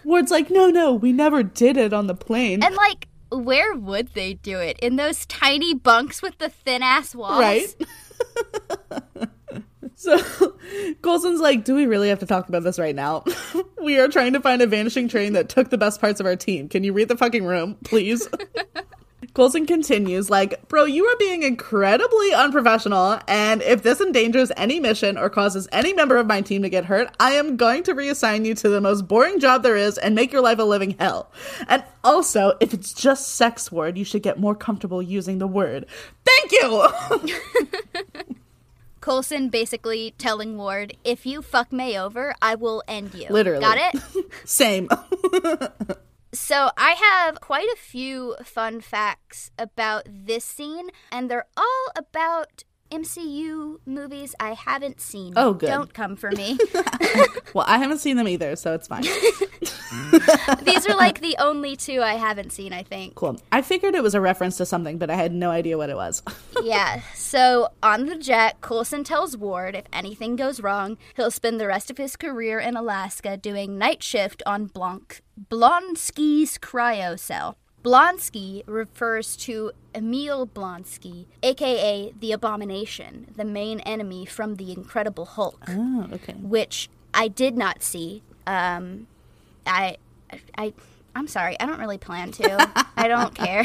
Ward's like, no, no, we never did it on the plane. And like, where would they do it? In those tiny bunks with the thin ass walls? right? *laughs* *laughs* so Coulson's like, do we really have to talk about this right now? *laughs* we are trying to find a vanishing train that took the best parts of our team. Can you read the fucking room, please? Coulson continues, like, bro, you are being incredibly unprofessional, and if this endangers any mission or causes any member of my team to get hurt, I am going to reassign you to the most boring job there is and make your life a living hell. And also, if it's just sex word, you should get more comfortable using the word. Thank you! *laughs* Coulson basically telling Ward, if you fuck May over, I will end you. Literally. Got it? *laughs* Same. *laughs* So I have quite a few fun facts about this scene, and they're all about MCU movies I haven't seen. Oh, good. Don't come for me. *laughs* well, I haven't seen them either, so it's fine. *laughs* These are like the only two I haven't seen, I think. Cool. I figured it was a reference to something, but I had no idea what it was. *laughs* yeah. So on the jet, Coulson tells Ward if anything goes wrong, he'll spend the rest of his career in Alaska doing night shift on Blanc Blonsky's cryo cell. Blonsky refers to Emil Blonsky, aka the Abomination, the main enemy from the Incredible Hulk, oh, okay. which I did not see. Um, I, I, I'm sorry, I don't really plan to. I don't *laughs* care.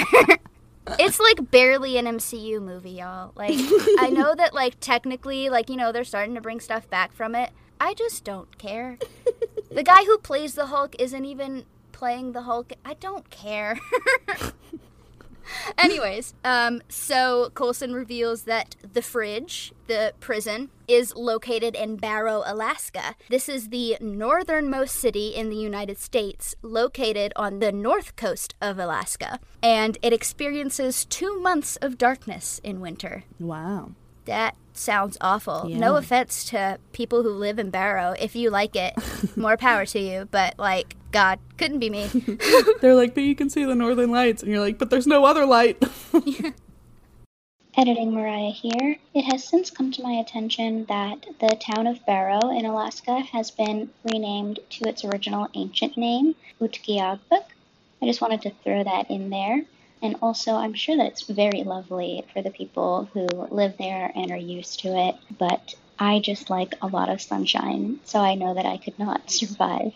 *laughs* it's like barely an MCU movie, y'all. Like, I know that, like, technically, like, you know, they're starting to bring stuff back from it. I just don't care. *laughs* the guy who plays the Hulk isn't even playing the Hulk. I don't care. *laughs* Anyways, um, so Coulson reveals that the fridge, the prison, is located in Barrow, Alaska. This is the northernmost city in the United States, located on the north coast of Alaska, and it experiences two months of darkness in winter. Wow. That sounds awful. Yeah. No offense to people who live in Barrow. If you like it, *laughs* more power to you. But, like, God, couldn't be me. *laughs* *laughs* They're like, but you can see the northern lights. And you're like, but there's no other light. *laughs* Editing Mariah here. It has since come to my attention that the town of Barrow in Alaska has been renamed to its original ancient name, Utqiagvik. I just wanted to throw that in there. And also, I'm sure that it's very lovely for the people who live there and are used to it, but I just like a lot of sunshine, so I know that I could not survive.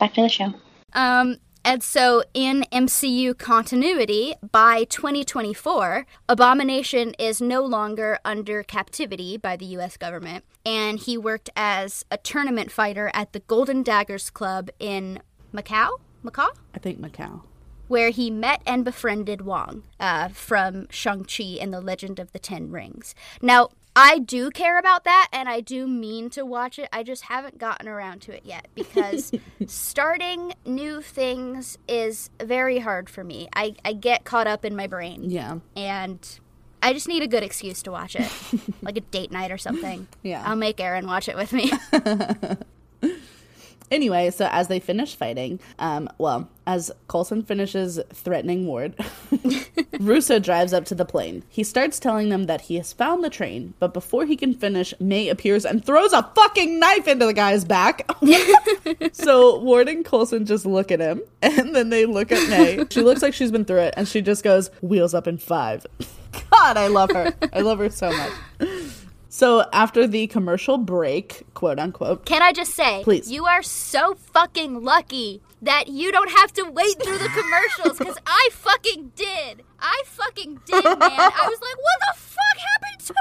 Back to the show. Um, and so, in MCU continuity, by 2024, Abomination is no longer under captivity by the US government, and he worked as a tournament fighter at the Golden Daggers Club in Macau? Macau? I think Macau. Where he met and befriended Wong uh, from Shang-Chi and the Legend of the Ten Rings. Now, I do care about that and I do mean to watch it. I just haven't gotten around to it yet because *laughs* starting new things is very hard for me. I, I get caught up in my brain Yeah. and I just need a good excuse to watch it, *laughs* like a date night or something. Yeah. I'll make Aaron watch it with me. *laughs* Anyway, so as they finish fighting, um, well, as Coulson finishes threatening Ward, *laughs* Russo drives up to the plane. He starts telling them that he has found the train, but before he can finish, May appears and throws a fucking knife into the guy's back. *laughs* so Ward and Coulson just look at him, and then they look at May. *laughs* She looks like she's been through it, and she just goes, "Wheels up in five. God, I love her. I love her so much. So after the commercial break, quote unquote, Can I just say, Please. you are so fucking lucky that you don't have to wait through the commercials because *laughs* I fucking did. I fucking did, man. I was like, what the fuck happened to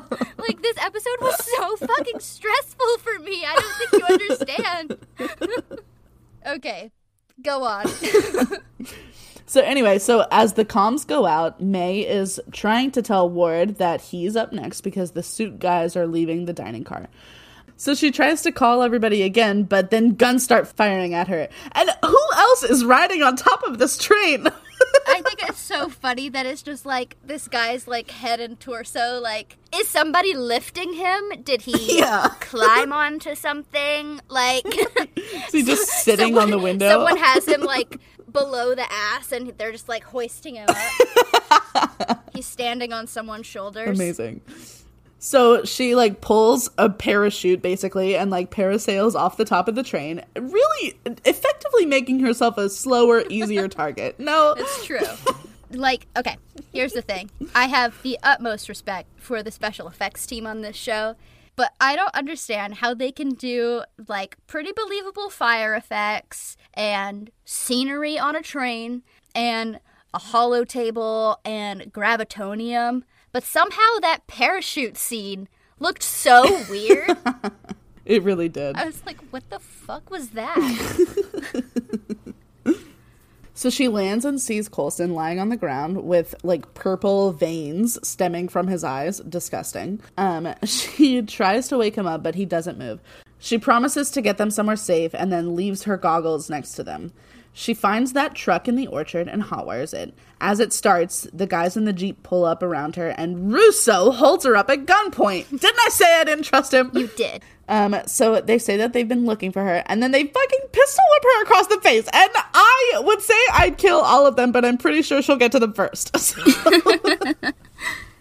me? *laughs* like, this episode was so fucking stressful for me. I don't think you understand. *laughs* okay, go on. So anyway, so as the comms go out, May is trying to tell Ward that he's up next because the suit guys are leaving the dining car. So she tries to call everybody again, but then guns start firing at her. And who else is riding on top of this train? *laughs* I think it's so funny that it's just like this guy's like head and torso. Like, is somebody lifting him? Did he *laughs* Yeah. climb onto something? Like, *laughs* Is he just sitting on the window? Someone has him like below the ass, and they're just like hoisting him up. *laughs* He's standing on someone's shoulders. Amazing. So she like pulls a parachute basically and like parasails off the top of the train, really effectively making herself a slower, easier *laughs* target. No, It's true. like, okay, here's the thing. I have the utmost respect for the special effects team on this show, but I don't understand how they can do like pretty believable fire effects and scenery on a train and a holo table and gravitonium, but somehow that parachute scene looked so weird. *laughs* it really did. I was like, what the fuck was that? *laughs* So she lands and sees Coulson lying on the ground with like purple veins stemming from his eyes. Disgusting. Um, *laughs* she tries to wake him up, but he doesn't move. She promises to get them somewhere safe and then leaves her goggles next to them. She finds that truck in the orchard and hotwires it. As it starts, the guys in the Jeep pull up around her and Russo holds her up at gunpoint. Didn't I say I didn't trust him? You did. *laughs* Um, so they say that they've been looking for her, and then they fucking pistol whip her across the face. And I would say I'd kill all of them, but I'm pretty sure she'll get to them first. *laughs* So- *laughs*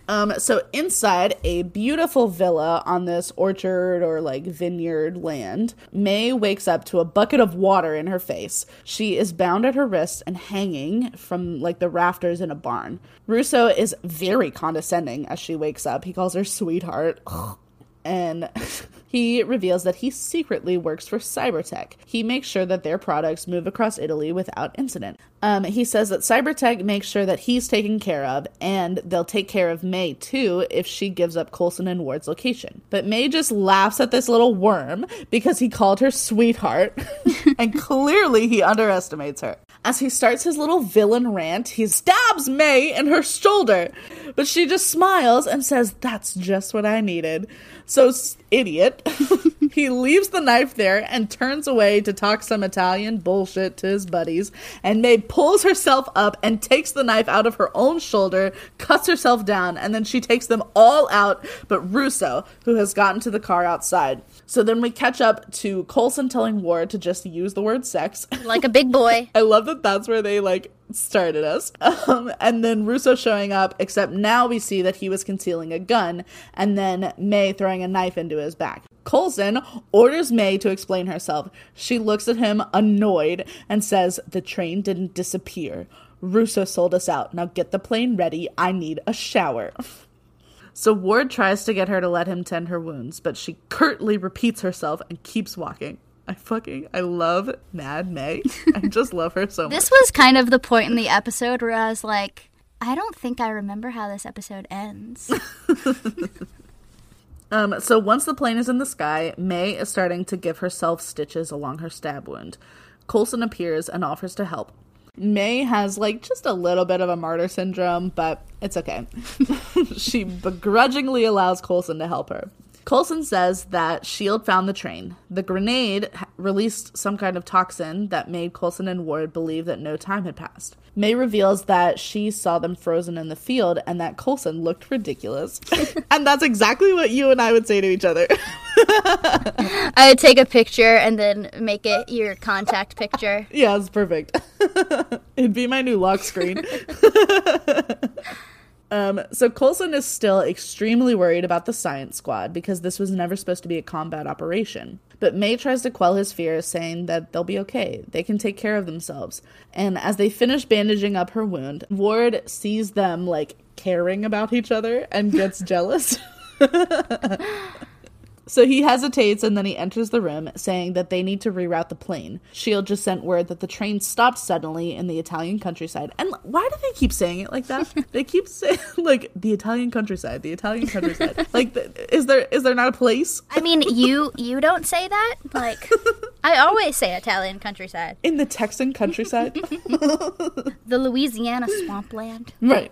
um, so inside a beautiful villa on this orchard or like vineyard land, May wakes up to a bucket of water in her face. She is bound at her wrists and hanging from like the rafters in a barn. Russo is very condescending as she wakes up. He calls her sweetheart. *sighs* and *laughs* he reveals that he secretly works for Cybertek. He makes sure that their products move across Italy without incident. Um, he says that Cybertek makes sure that he's taken care of, and they'll take care of May too if she gives up Coulson and Ward's location. But May just laughs at this little worm because he called her sweetheart, *laughs* and clearly he underestimates her. As he starts his little villain rant, he stabs May in her shoulder, but she just smiles and says, That's just what I needed. So, idiot. *laughs* he leaves the knife there and turns away to talk some Italian bullshit to his buddies. And May pulls herself up and takes the knife out of her own shoulder, cuts herself down, and then she takes them all out but Russo, who has gotten to the car outside. So then we catch up to Coulson telling Ward to just use the word sex. Like a big boy. *laughs* I love that that's where they like started us. *laughs* Um, and then Russo showing up, except now we see that he was concealing a gun, and then May throwing a knife into his back. Coulson orders May to explain herself. She looks at him annoyed and says, The train didn't disappear. Russo sold us out. Now get the plane ready. I need a shower. *laughs* So Ward tries to get her to let him tend her wounds, but she curtly repeats herself and keeps walking. I fucking I love Mad May. I *laughs* just love her so much. This was kind of the point in the episode where I was like, I don't think I remember how this episode ends. *laughs* *laughs* Um, so once the plane is in the sky, May is starting to give herself stitches along her stab wound. Coulson appears and offers to help. May has like just a little bit of a martyr syndrome, but it's okay. she begrudgingly allows Coulson to help her. Coulson says that Shield found the train. The grenade released some kind of toxin that made Coulson and Ward believe that no time had passed. May reveals that she saw them frozen in the field and that Coulson looked ridiculous. *laughs* and that's exactly what you and I would say to each other. *laughs* I would take a picture and then make it your contact picture. *laughs* yeah, it's perfect. It'd be my new lock screen. Um, so Coulson is still extremely worried about the science squad because this was never supposed to be a combat operation. But May tries to quell his fears, saying that they'll be okay. They can take care of themselves. And as they finish bandaging up her wound, Ward sees them like caring about each other and gets *laughs* jealous. *laughs* So he hesitates and then he enters the room, saying that they need to reroute the plane. Shield just sent word that the train stopped suddenly in the Italian countryside. And why do they keep saying it like that? *laughs* they keep saying *laughs* like the Italian countryside, the Italian countryside. like, is there is there not a place I mean, you you don't say that. Like, *laughs* I always say Italian countryside, in the Texan countryside? the Louisiana swampland. right.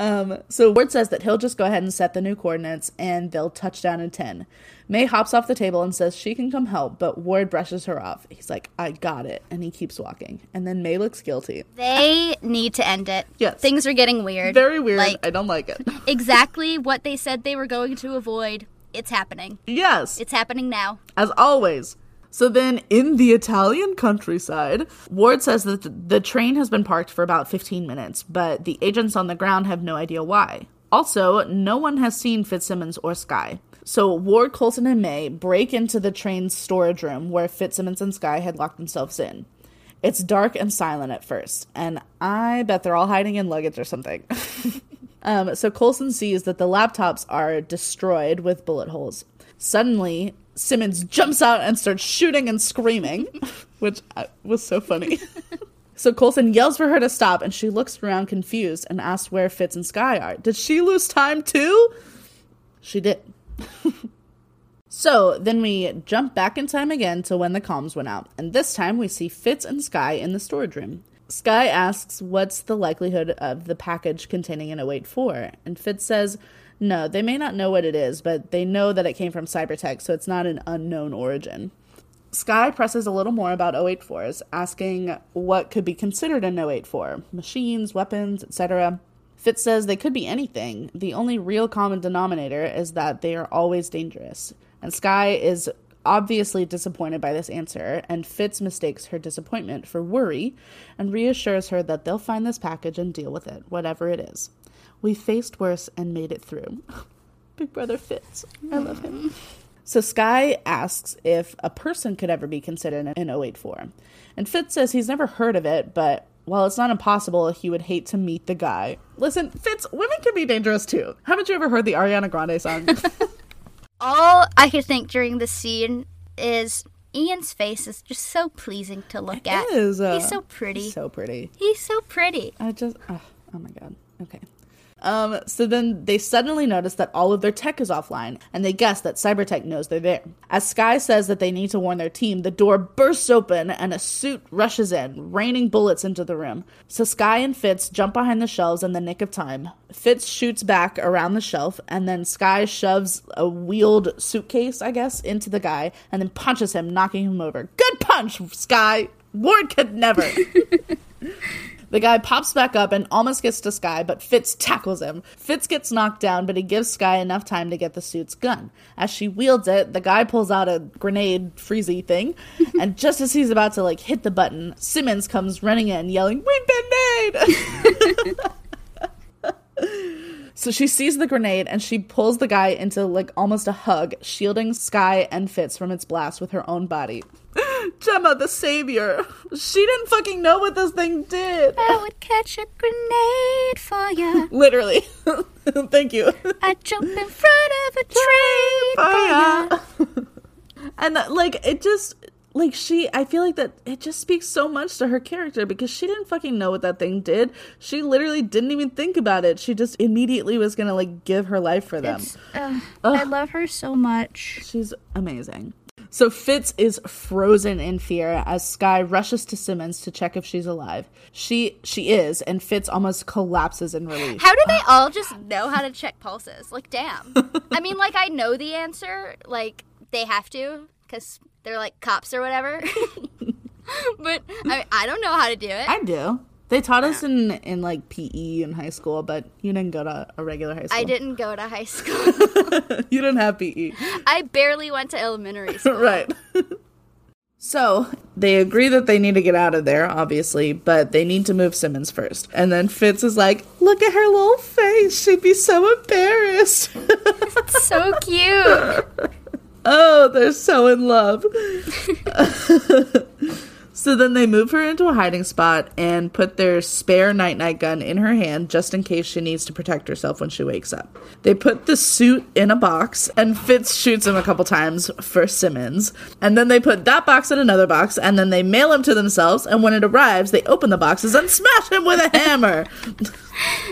Um, so Ward says that he'll just go ahead and set the new coordinates and they'll touch down in 10. May hops off the table and says she can come help, but Ward brushes her off. He's like, I got it. And he keeps walking. And then May looks guilty. They need to end it. Yes. things are getting weird. Very weird. Like I don't like it. *laughs* exactly what they said they were going to avoid. It's happening. yes, It's happening now. as always. So then, in the Italian countryside, Ward says that the train has been parked for about 15 minutes, but the agents on the ground have no idea why. Also, no one has seen Fitzsimmons or Skye. So Ward, Coulson, and May break into the train's storage room where Fitzsimmons and Skye had locked themselves in. It's dark and silent at first, and I bet they're all hiding in luggage or something. *laughs* um, so Coulson sees that the laptops are destroyed with bullet holes. Suddenly, Simmons jumps out and starts shooting and screaming, *laughs* which uh, was so funny. *laughs* so Coulson yells for her to stop, and she looks around confused and asks where Fitz and Skye are. Did she lose time too? She did. *laughs* So then we jump back in time again to when the comms went out, and this time we see Fitz and Skye in the storage room. Skye asks what's the likelihood of the package containing an 084, and Fitz says, no, they may not know what it is, but they know that it came from Cybertek, so it's not an unknown origin. Skye presses a little more about 084s, asking what could be considered an 084 machines, weapons, etc. Fitz says they could be anything. The only real common denominator is that they are always dangerous. And Skye is obviously disappointed by this answer, and Fitz mistakes her disappointment for worry and reassures her that they'll find this package and deal with it, whatever it is. We faced worse and made it through. *laughs* Big brother Fitz. I love him. So Skye asks if a person could ever be considered an 084. And Fitz says he's never heard of it, but while it's not impossible, he would hate to meet the guy. Listen, Fitz, women can be dangerous too. Haven't you ever heard the Ariana Grande song? *laughs* All I could think during the scene is Iain's face is just so pleasing to look at. It is, uh, He's so pretty. He's so pretty. He's so pretty. I just, oh, oh my god. Okay. Um, so then they suddenly notice that all of their tech is offline, and they guess that Cybertek knows they're there. As Skye says that they need to warn their team, the door bursts open and a suit rushes in, raining bullets into the room. So Skye and Fitz jump behind the shelves in the nick of time. Fitz shoots back around the shelf, and then Skye shoves a wheeled suitcase, I guess, into the guy, and then punches him, knocking him over. Good punch, Skye! Ward could never. *laughs* The guy pops back up and almost gets to Skye, but Fitz tackles him. Fitz gets knocked down, but he gives Skye enough time to get the suit's gun. As she wields it, the guy pulls out a grenade freezy thing, *laughs* and just as he's about to like hit the button, Simmons comes running in, yelling, "We've been made!" *laughs* *laughs* So she sees the grenade and she pulls the guy into like almost a hug, shielding Skye and Fitz from its blast with her own body. *gasps* Jemma, the savior. She didn't fucking know what this thing did. I would catch a grenade for you. *laughs* Literally. *laughs* Thank you. I'd jump in front of a train for you. *laughs* and like it just like she I feel like that it just speaks so much to her character because she didn't fucking know what that thing did. She literally didn't even think about it. She just immediately was to like give her life for them. Uh, I love her so much. She's amazing. So Fitz is frozen in fear as Skye rushes to Simmons to check if she's alive. She she is, and Fitz almost collapses in relief. How do they all just know how to check pulses? Like, damn. *laughs* I mean, like, I know the answer. Like, they have to because they're like cops or whatever. *laughs* but I, I don't know how to do it. I do. They taught us in in like PE in high school, but you didn't go to a regular high school. I didn't go to high school. *laughs* you didn't have. PE. I barely went to elementary *laughs* school. right. so they agree that they need to get out of there, obviously, but they need to move Simmons first. And then Fitz is like, "Look at her little face; she'd be so embarrassed." So cute. Oh, they're so in love. *laughs* *laughs* so then they move her into a hiding spot and put their spare night night gun in her hand just in case she needs to protect herself when she wakes up. They put the suit in a box and Fitz shoots him a couple times for Simmons. And then they put that box in another box and then they mail him to themselves and when it arrives they open the boxes and smash him with a hammer. *laughs*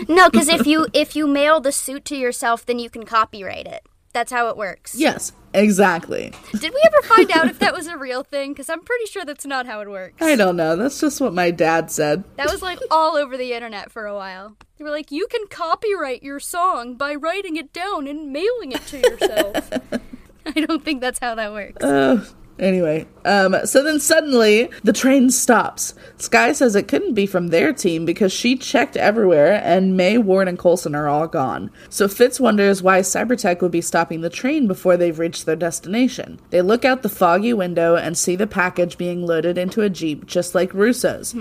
No, because if you if you mail the suit to yourself, then you can copyright it. That's how it works. yes, exactly. Did we ever find out if that was a real thing? Because I'm pretty sure that's not how it works. I don't know. That's just what my dad said. That was like all over the internet for a while. They were like, you can copyright your song by writing it down and mailing it to yourself. *laughs* I don't think that's how that works. Uh, anyway, um, so then suddenly the train stops. Skye says it couldn't be from their team because she checked everywhere and May, Ward, and Coulson are all gone. So Fitz wonders why Cybertek would be stopping the train before they've reached their destination. They look out the foggy window and see the package being loaded into a Jeep just like Russo's.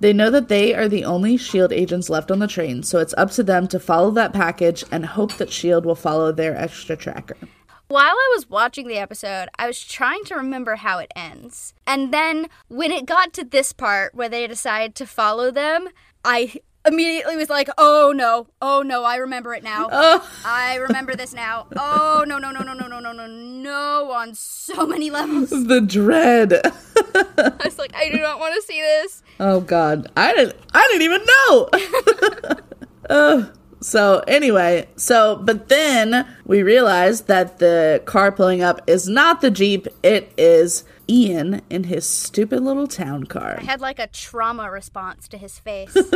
They know that they are the only SHIELD agents left on the train, so it's up to them to follow that package and hope that SHIELD will follow their extra tracker. While I was watching the episode, I was trying to remember how it ends. And then when it got to this part where they decide to follow them, I immediately was like, "Oh no. Oh no, I remember it now. Oh. I remember this now. Oh no, no, no, no, no, no, no, no. No on so many levels. *laughs* The dread. *laughs* I was like, "I do not want to see this." Oh god. I didn't I didn't even know. *laughs* uh so anyway, so but then we realized that the car pulling up is not the jeep; it is Ian in his stupid little town car. I had like a trauma response to his face. *laughs*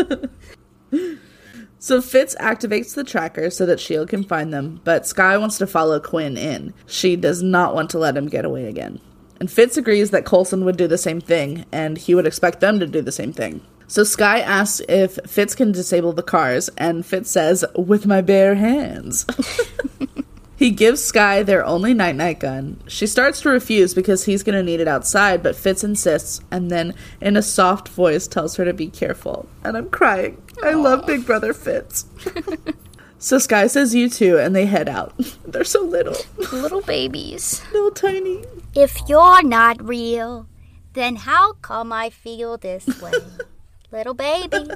So Fitz activates the tracker so that S.H.I.E.L.D. can find them, but Skye wants to follow Quinn in. She does not want to let him get away again. And Fitz agrees that Coulson would do the same thing, and he would expect them to do the same thing. So Skye asks if Fitz can disable the cars, and Fitz says, with my bare hands. *laughs* he gives Skye their only night night gun. She starts to refuse because he's going to need it outside, but Fitz insists, and then in a soft voice tells her to be careful. And I'm crying. I love Big Brother Fitz. *laughs* so Skye says you too, and they head out. *laughs* They're so little, Little babies. little tiny. If you're not real, then how come I feel this way? Little babies.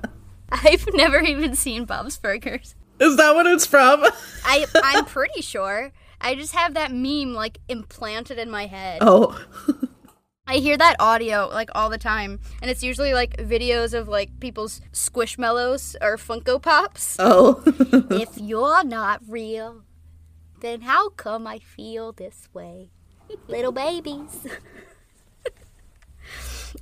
*laughs* I've never even seen Bob's Burgers. Is that what it's from? I *laughs* I'm pretty sure. I just have that meme like implanted in my head. Oh, *laughs* I hear that audio like all the time, and it's usually like videos of like people's squishmallows or Funko Pops. oh. if you're not real, then how come I feel this way? Little babies.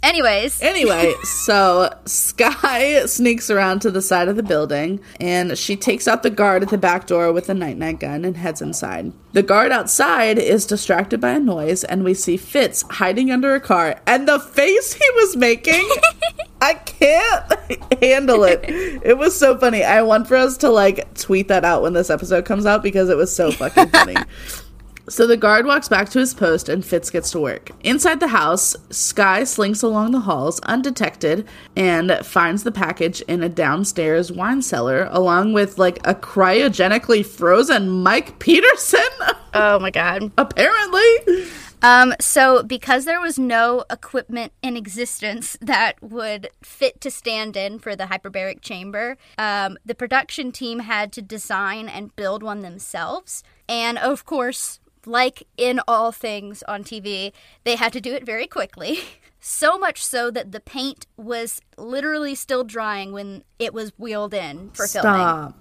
Anyways, Anyway, *laughs* so Skye sneaks around to the side of the building and she takes out the guard at the back door with a night night gun and heads inside. The guard outside is distracted by a noise and we see Fitz hiding under a car and the face he was making *laughs* I can't handle it. It was so funny. I want for us to like tweet that out when this episode comes out because it was so fucking funny. *laughs* So the guard walks back to his post and Fitz gets to work. Inside the house, Skye slinks along the halls undetected and finds the package in a downstairs wine cellar along with like a cryogenically frozen Mike Peterson, *laughs* oh my god. apparently. Um, so because there was no equipment in existence that would fit to stand in for the hyperbaric chamber, um, the production team had to design and build one themselves. And of course, like in all things on TV, they had to do it very quickly. *laughs* So much so that the paint was literally still drying when it was wheeled in for filming. Stop.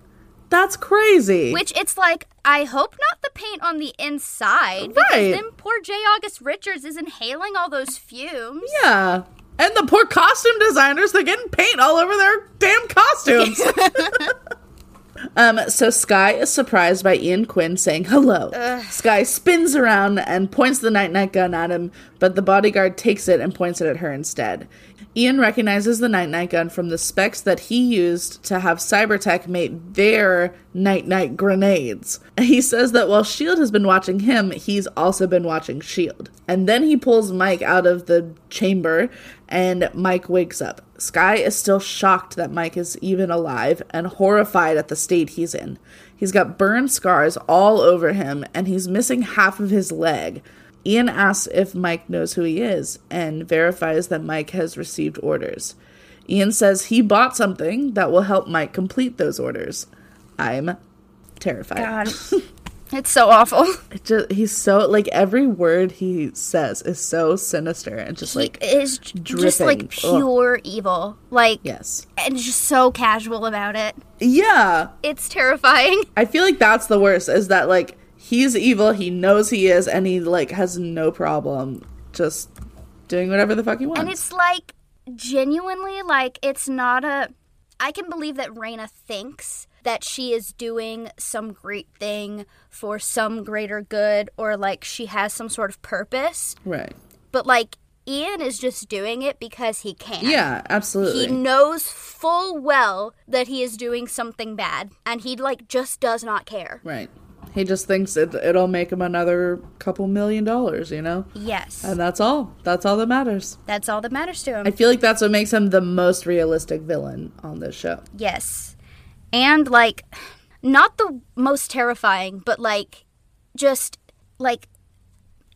That's crazy. Which it's like, I hope not the paint on the inside. Because Right. then poor J. August Richards is inhaling all those fumes. yeah. And the poor costume designers, they're getting paint all over their damn costumes. *laughs* *laughs* um, so Skye is surprised by Ian Quinn saying hello. Skye spins around and points the night night gun at him, but the bodyguard takes it and points it at her instead. Ian recognizes the night night gun from the specs that he used to have Cybertek make their night night grenades. He says that while S.H.I.E.L.D. has been watching him, he's also been watching S.H.I.E.L.D. And then he pulls Mike out of the chamber, and Mike wakes up. Skye is still shocked that Mike is even alive and horrified at the state he's in. He's got burn scars all over him, and he's missing half of his leg. Ian asks if Mike knows who he is and verifies that Mike has received orders. Ian says he bought something that will help Mike complete those orders. I'm terrified. God. *laughs* it's so awful. *laughs* It just, he's so like every word he says is so sinister and just like is j- just dripping. like Ugh. pure evil. Like, yes. and just so casual about it. Yeah. It's terrifying. *laughs* I feel like that's the worst is that like he's evil, he knows he is and he like has no problem just doing whatever the fuck he wants. And it's like, genuinely, like, it's not a. I can believe that Raina thinks that she is doing some great thing for some greater good or like she has some sort of purpose. right. But like, Ian is just doing it because he can. Yeah, absolutely. He knows full well that he is doing something bad, and he like just does not care. Right. He just thinks it, it'll make him another couple million dollars, you know? Yes, And that's all. That's all that matters. that's all that matters to him. I feel like that's what makes him the most realistic villain on this show. yes, and like, not the most terrifying, but like, just like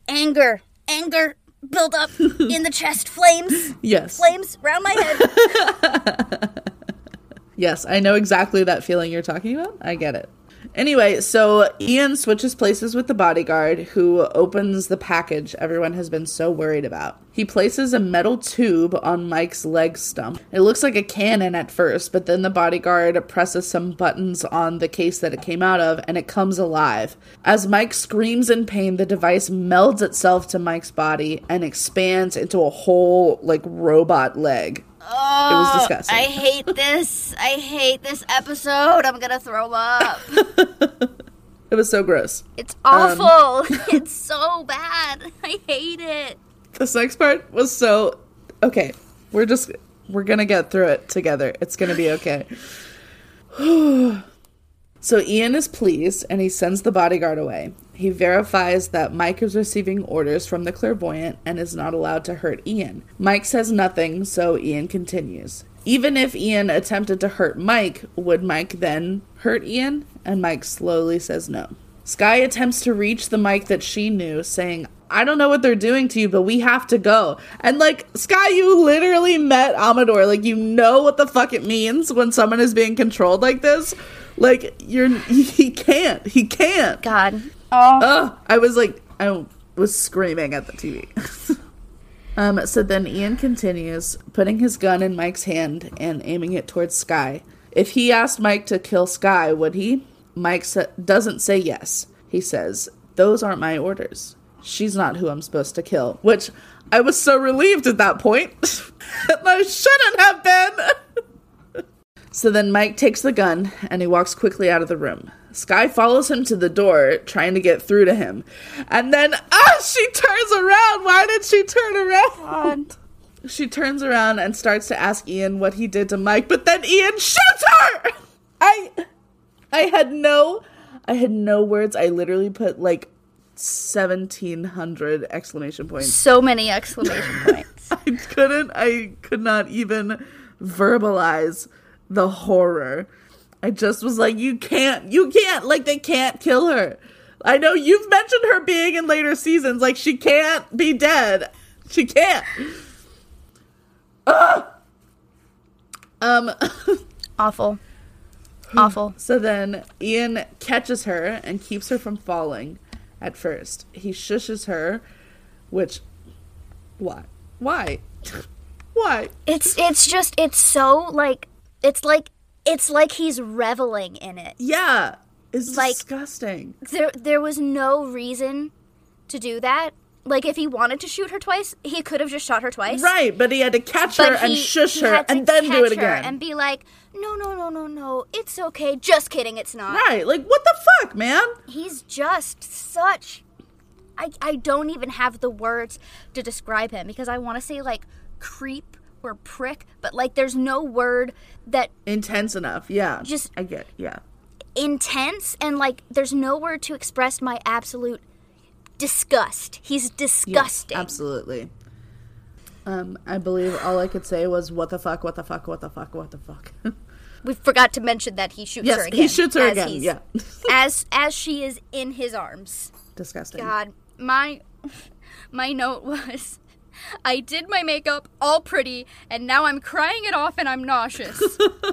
anger, anger build up *laughs* in the chest, flames, Yes. flames around my head. *laughs* Yes, I know exactly that feeling you're talking about. I get it. Anyway, so Ian switches places with the bodyguard who opens the package everyone has been so worried about. He places a metal tube on Mike's leg stump. It looks like a cannon at first, but then the bodyguard presses some buttons on the case that it came out of and it comes alive. As Mike screams in pain, the device melds itself to Mike's body and expands into a whole, like, robot leg. Oh, It was disgusting. I hate this. I hate this episode. I'm gonna throw up. *laughs* It was so gross. It's Um, awful. *laughs* it's so bad. I hate it. This next part was so okay. We're just we're gonna get through it together. It's gonna be okay. *sighs* so Ian is pleased and he sends the bodyguard away. He verifies that Mike is receiving orders from the clairvoyant and is not allowed to hurt Ian. Mike says nothing, so Ian continues. Even if Ian attempted to hurt Mike, would Mike then hurt Ian? And Mike slowly says no. Skye attempts to reach the Mike that she knew, saying, I don't know what they're doing to you, but we have to go. And like, Skye, you literally met Amador. Like, you know what the fuck it means when someone is being controlled like this. Like, you're, *laughs* he can't. He can't. God. Oh. I was like, I was screaming at the TV. *laughs* um, so then Ian continues, putting his gun in Mike's hand and aiming it towards Skye. If he asked Mike to kill Skye, would he? Mike sa- doesn't say yes. He says, Those aren't my orders. She's not who I'm supposed to kill. Which I was so relieved at that point. *laughs* I shouldn't have been. *laughs* So then Mike takes the gun and he walks quickly out of the room. Skye follows him to the door, trying to get through to him. And then, ah, she turns around. Why did she turn around? She turns around and starts to ask Ian what he did to Mike, but then Ian shoots her! I I had no I had no words. I literally put like 1700 exclamation points. So many exclamation *laughs* points. I couldn't I could not even verbalize the horror. I just was like you can't you can't like they can't kill her. I know you've mentioned her being in later seasons like she can't be dead. She can't. Ugh. Um *laughs* Awful. Awful. So then Ian catches her and keeps her from falling at first. He shushes her, which. Why? Why? *laughs* Why? It's it's just it's so like it's like it's like he's reveling in it. Yeah. It's Like- disgusting. There there was no reason to do that. Like if he wanted to shoot her twice, he could have just shot her twice. Right, but he had to catch her But and he, shush he her and then do it her again. and be like, "No, no, no, no, no. It's okay. Just kidding. It's not." right, like what the fuck, man? He's just such I I don't even have the words to describe him because I want to say like creep or prick, but like there's no word that Intense enough. Yeah. Just- I get. Yeah. intense and like there's no word to express my absolute disgust. He's Yes, disgusting. absolutely. Um, I believe all I could say was "What the fuck? What the fuck? What the fuck? What the fuck?" *laughs* we forgot to mention that he shoots yes, her again. he shoots her again. Yeah, *laughs* as as she is in his arms. disgusting. God, my *laughs* my note was I did my makeup all pretty and now I'm crying it off and I'm nauseous.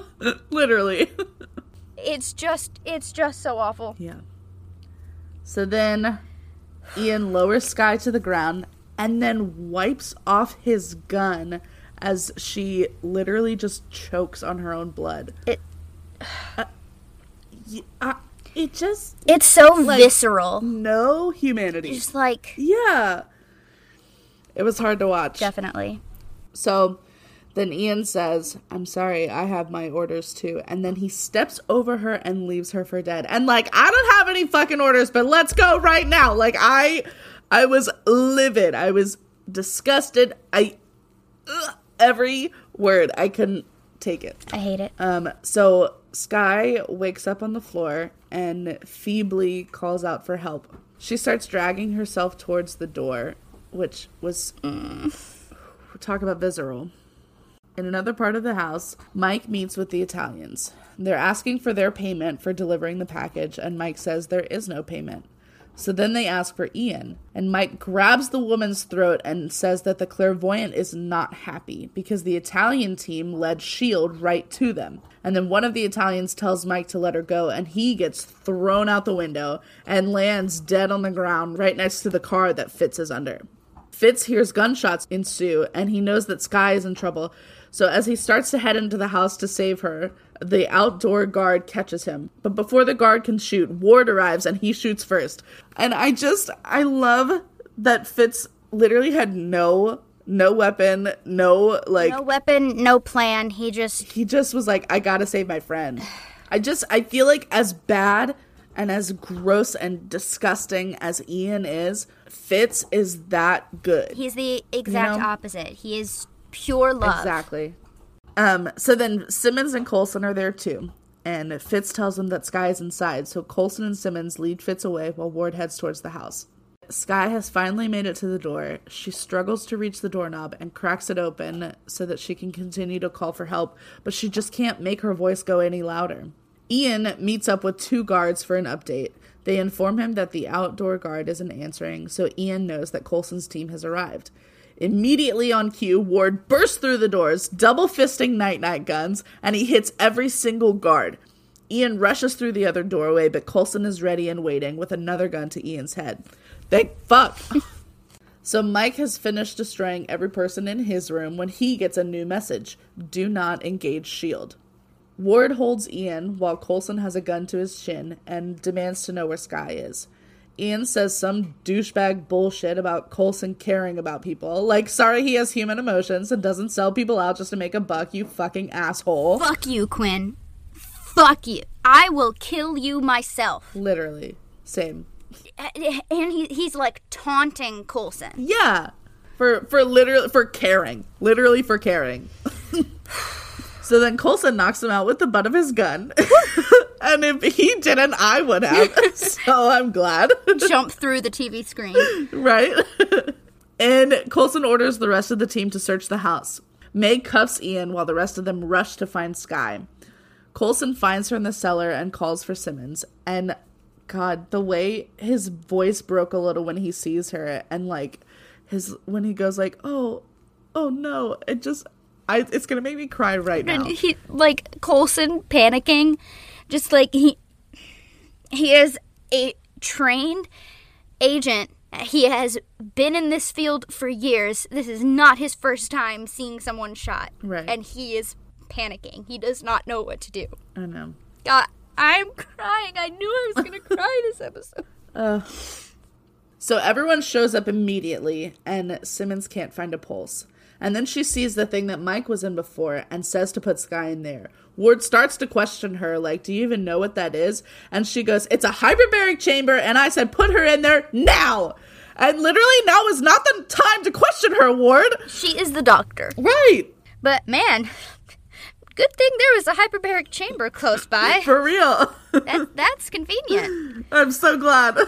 *laughs* Literally. *laughs* it's just it's just so awful. Yeah. So then Ian lowers Skye to the ground and then wipes off his gun as she literally just chokes on her own blood. It- Uh, uh, it just It's so visceral. no humanity. Just like yeah. It was hard to watch. definitely. So then Ian says, I'm sorry, I have my orders too. And then he steps over her and leaves her for dead. And like, I don't have any fucking orders, but let's go right now. Like, I I was livid. I was disgusted. I ugh, every word. I couldn't take it. I hate it. Um, so Skye wakes up on the floor and feebly calls out for help. She starts dragging herself towards the door, which was mm, talk about visceral. In another part of the house, Mike meets with the Italians. They're asking for their payment for delivering the package, and Mike says there is no payment. So then they ask for Ian, and Mike grabs the woman's throat and says that the clairvoyant is not happy because the Italian team led S.H.I.E.L.D. right to them. And then one of the Italians tells Mike to let her go, and he gets thrown out the window and lands dead on the ground right next to the car that Fitz is under. Fitz hears gunshots ensue, and he knows that Skye is in trouble. So as he starts to head into the house to save her, the outdoor guard catches him. But before the guard can shoot, Ward arrives and he shoots first. And I just I love that Fitz literally had no no weapon, no like No weapon, no plan. He just he just was like I got to save my friend. *sighs* I just I feel like as bad and as gross and disgusting as Ian is, Fitz is that good. he's the exact know? opposite. He is pure love. Exactly. Um, so then Simmons and Coulson are there too. And Fitz tells them that Skye is inside, so Coulson and Simmons lead Fitz away while Ward heads towards the house. Skye has finally made it to the door. She struggles to reach the doorknob and cracks it open so that she can continue to call for help, but she just can't make her voice go any louder. Ian meets up with two guards for an update. They inform him that the outdoor guard isn't answering, so Ian knows that Coulson's team has arrived. Immediately on cue, Ward bursts through the doors, double fisting night night guns, and he hits every single guard. Ian rushes through the other doorway, but Coulson is ready and waiting with another gun to Ian's head. Thank fuck. *laughs* so Mike has finished destroying every person in his room when he gets a new message Do not engage shield. Ward holds Ian while Coulson has a gun to his chin and demands to know where Skye is. Ian says some douchebag bullshit about Coulson caring about people. Like, sorry he has human emotions and doesn't sell people out just to make a buck, you fucking asshole. Fuck you, Quinn. Fuck you. I will kill you myself. Literally. Same. And he, he's like taunting Coulson. Yeah. For for literally for caring. Literally for caring. *laughs* so then Coulson knocks him out with the butt of his gun. *laughs* and if he didn't, I would have. *laughs* so I'm glad. *laughs* Jump through the TV screen. right? and Coulson orders the rest of the team to search the house. May cuffs Ian while the rest of them rush to find Skye. Coulson finds her in the cellar and calls for Simmons. And God, the way his voice broke a little when he sees her, and like his when he goes like, "Oh, oh no!" It just, I, it's gonna make me cry right now. He like Coulson panicking, just like he he is a trained agent. He has been in this field for years. This is not his first time seeing someone shot. Right. And he is panicking. He does not know what to do. I know. God, I'm crying. I knew I was going *laughs* to cry this episode. So everyone shows up immediately, and Simmons can't find a pulse. And then she sees the thing that Mike was in before and says to put Skye in there. Ward starts to question her, like, Do you even know what that is? And she goes, It's a hyperbaric chamber, and I said, Put her in there now! And literally, now is not the time to question her, Ward! She is the doctor. Right! But man, good thing there was a hyperbaric chamber close by. *laughs* For real. That, that's convenient. I'm so glad. *laughs*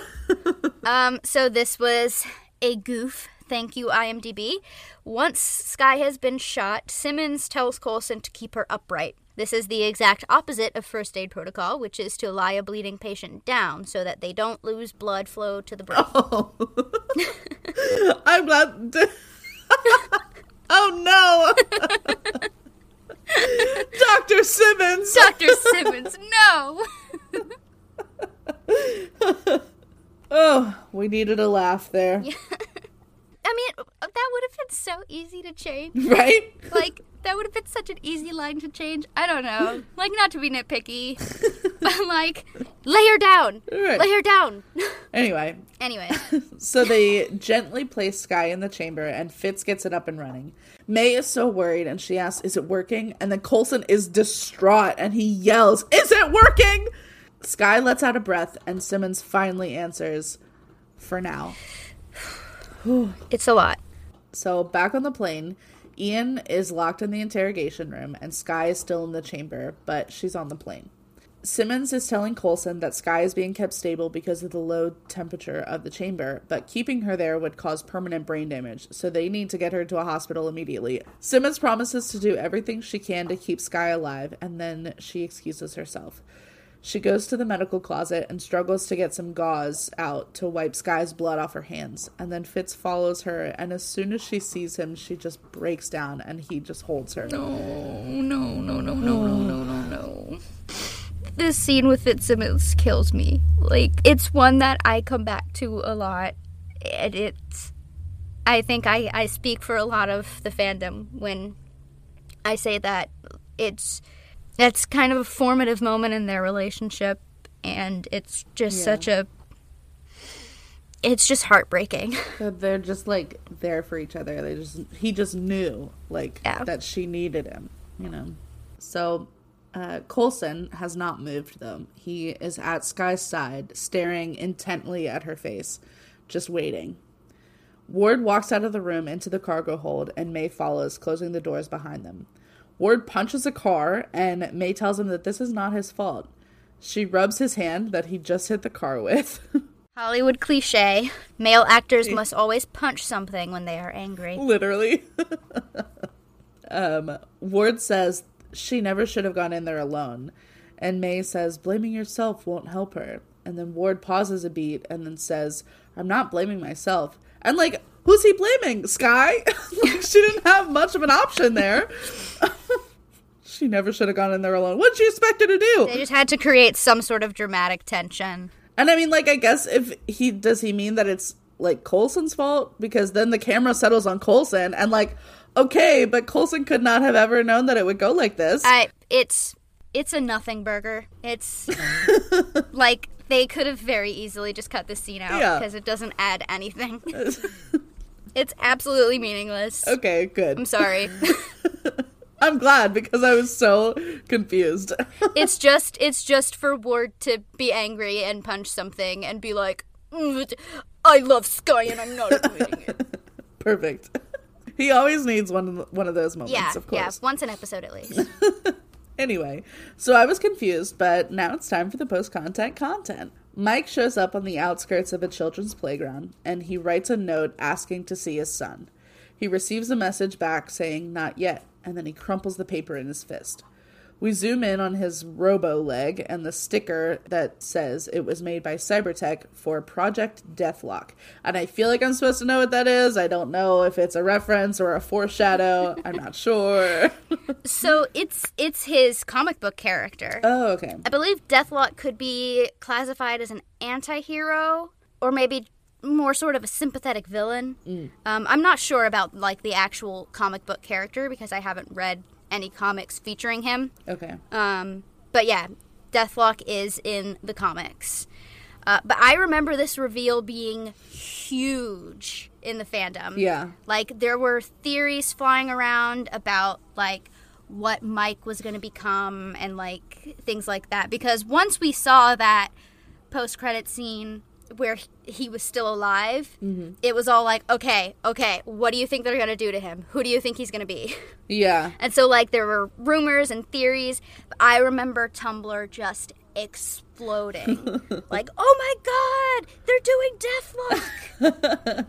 Um, so this was a goof. Thank you, IMDb. Once Skye has been shot, Simmons tells Coulson to keep her upright. This is the exact opposite of first aid protocol, which is to lie a bleeding patient down so that they don't lose blood flow to the brain. Oh. *laughs* I'm glad. *laughs* oh no! *laughs* Dr. Simmons! Dr. Simmons, no! Oh, we needed a laugh there. I mean, uh, that would have been so easy to change. *laughs* Right? Like, that would have been such an easy line to change. I don't know. Like, not to be nitpicky, *laughs* but like, lay her down. Right. Lay her down. *laughs* Anyway, anyway, so they gently place Skye in the chamber and Fitz gets it up and running. May is so worried and she asks, Is it working? And then Coulson is distraught and he yells, Is it working? Skye lets out a breath and Simmons finally answers, For now. *sighs* it's a lot. So back on the plane, Ian is locked in the interrogation room and Skye is still in the chamber, but she's on the plane. Simmons is telling Coulson that Skye is being kept stable because of the low temperature of the chamber, but keeping her there would cause permanent brain damage, so they need to get her to a hospital immediately. Simmons promises to do everything she can to keep Skye alive, and then she excuses herself. She goes to the medical closet and struggles to get some gauze out to wipe Skye's blood off her hands. And then Fitz follows her, and as soon as she sees him, she just breaks down and he just holds her. No, no, no, no, no, no, oh. no, no, no. This scene with Fitzsimmons kills me. Like, it's one that I come back to a lot, and it's. I think I, I speak for a lot of the fandom when I say that it's it's kind of a formative moment in their relationship and it's just Yeah. such a it's just heartbreaking. *laughs* That They're just like there for each other. They just he just knew like Yeah. that she needed him, you know. So uh, Coulson has not moved though. He is at Skye's side, staring intently at her face, just waiting. Ward walks out of the room into the cargo hold, and May follows, closing the doors behind them. Ward punches a car, and May tells him that this is not his fault. She rubs his hand that he just hit the car with. *laughs* Hollywood cliche. Male actors must always punch something when they are angry. literally. *laughs* um, Ward says she never should have gone in there alone, and May says blaming yourself won't help her. And then Ward pauses a beat and then says, "I'm not blaming myself." And like, who's he blaming? Skye? *laughs* like, she didn't have much of an option there. *laughs* she never should have gone in there alone. What did you expect her to do? They just had to create some sort of dramatic tension. And I mean, like, I guess if he does he mean that it's like Coulson's fault because then the camera settles on Coulson and like, okay, but Coulson could not have ever known that it would go like this. I it's it's a nothing burger. It's *laughs* like they could have very easily just cut this scene out Yeah. because it doesn't add anything. It's absolutely meaningless. okay, good. I'm sorry. *laughs* I'm glad because I was so confused. *laughs* it's just it's just for Ward to be angry and punch something and be like, "Mm, "I love Skye and I'm not admitting it." *laughs* Perfect. He always needs one one of those moments, yeah, of course. yeah, once an episode at least. Anyway, so I was confused, but now it's time for the post content content. Mike shows up on the outskirts of a children's playground and he writes a note asking to see his son. He receives a message back saying, Not yet, and then he crumples the paper in his fist. We zoom in on his robo leg and the sticker that says it was made by Cybertek for Project Deathlok. And I feel like I'm supposed to know what that is. I don't know if it's a reference or a foreshadow. I'm not sure. *laughs* so it's it's his comic book character. oh, okay. I believe Deathlok could be classified as an anti-hero or maybe more sort of a sympathetic villain. Um, I'm not sure about like the actual comic book character because I haven't read any comics featuring him. Okay. Um, but yeah, Deathlok is in the comics. Uh, but I remember this reveal being huge in the fandom. Yeah. Like there were theories flying around about like what Mike was going to become and like things like that because once we saw that post credit scene where he- was still alive, mm-hmm. it was all like, okay, okay, what do you think they're going to do to him? Who do you think he's going to be? *laughs* Yeah. And so, like, there were rumors and theories. I remember Tumblr just exploding. *laughs* like, oh my god, they're doing Deathlok!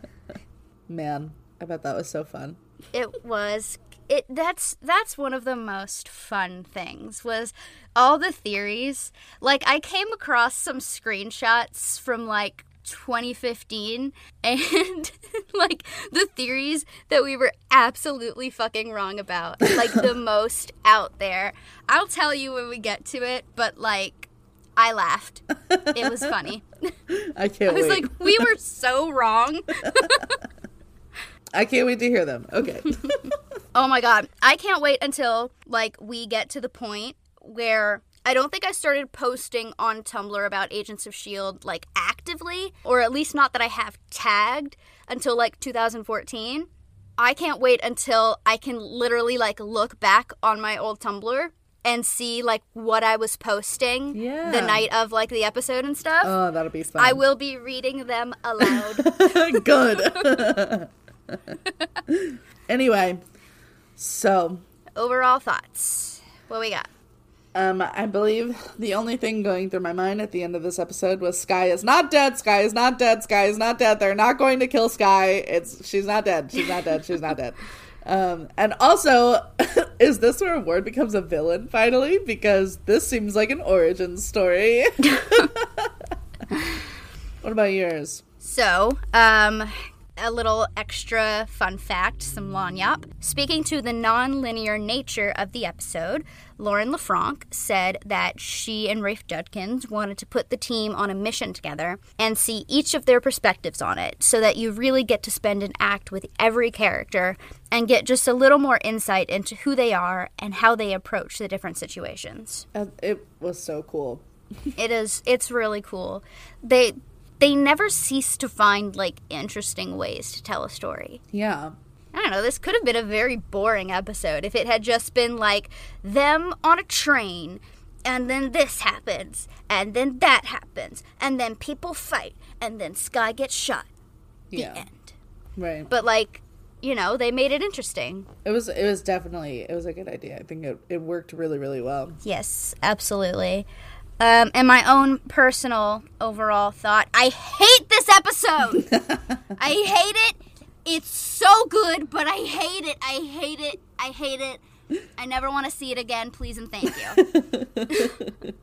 *laughs* Man, I bet that was so fun. it was. It that's that's one of the most fun things was all the theories. Like I came across some screenshots from like 2015 *laughs* and like the theories that we were absolutely fucking wrong about. Like the *laughs* most out there. I'll tell you when we get to it, but like I laughed. It was funny. *laughs* I can't I was wait. like, we were so wrong. I can't wait to hear them. Okay. *laughs* Oh my god. I can't wait until like we get to the point where I don't think I started posting on Tumblr about Agents of Shield like actively or at least not that I have tagged until like 2014. I can't wait until I can literally like look back on my old Tumblr and see like what I was posting Yeah. the night of like the episode and stuff. oh, that'll be fun. I will be reading them aloud. *laughs* Good. *laughs* *laughs* anyway, so Overall thoughts. What we got? um, I believe the only thing going through my mind at the end of this episode was Skye is not dead. Skye is not dead. Skye is not dead. They're not going to kill Skye. It's she's not dead. She's not dead. She's not dead. *laughs* Um, and also, *laughs* Is this where Ward becomes a villain finally? Because this seems like an origin story. what about yours? So, um, a little extra fun fact, some lagniappe. Speaking to the non-linear nature of the episode, Lauren LeFranc said that she and Rafe Judkins wanted to put the team on a mission together and see each of their perspectives on it so that you really get to spend an act with every character and get just a little more insight into who they are and how they approach the different situations. And it was so cool. it is it's really cool. They they never cease to find like interesting ways to tell a story. Yeah. I don't know, this could have been a very boring episode if it had just been like them on a train and then this happens and then that happens and then people fight and then Skye gets shot. The Yeah. end. Right. But like, you know, they made it interesting. It was it was definitely it was a good idea. I think it, it worked really, really well. Yes, absolutely. Um, and my own personal overall thought I hate this episode! *laughs* I hate it. It's so good, but I hate it. I hate it. I hate it. I never want to see it again. Please and thank you.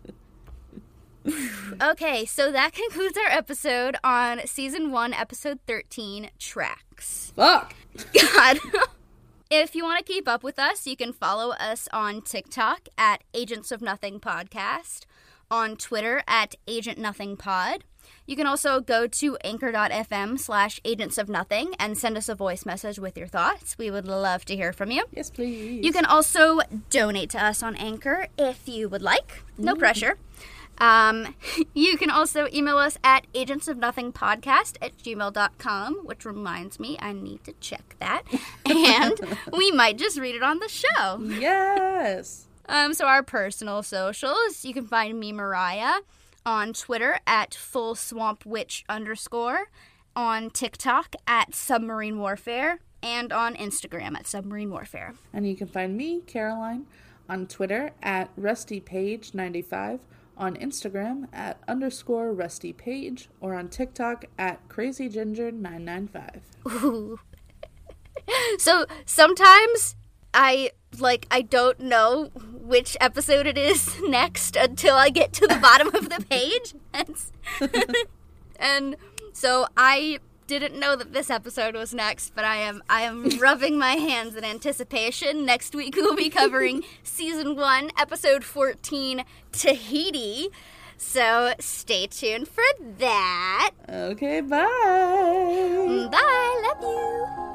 *laughs* okay, so that concludes our episode on season one, episode 13 Tracks. Fuck. God. *laughs* if you want to keep up with us, you can follow us on TikTok at Agents of Nothing Podcast, on Twitter at Agent Nothing Pod. You can also go to anchor.fm slash agents of nothing and send us a voice message with your thoughts. We would love to hear from you. Yes, please. You can also donate to us on Anchor if you would like. No pressure. Um, *laughs* you can also email us at agentsofnothingpodcast at gmail.com, which reminds me I need to check that. *laughs* And we might just read it on the show. Yes. Um, so our personal socials, you can find me, Mariah, on Twitter at full swamp witch underscore, on TikTok at submarine warfare, and on Instagram at submarine warfare. And you can find me, Caroline, on Twitter at RustyPaige95, on Instagram at underscore RustyPaige, or on TikTok at CrazyGinger995. Ooh. *laughs* so sometimes I like I don't know which episode it is *laughs* next until I get to the bottom of the page. *laughs* *laughs* And, so I didn't know that this episode was next, but I am I am rubbing my hands in anticipation. Next week we'll be covering season 1, episode 14, Tahiti. So stay tuned for that. Okay, bye. Bye.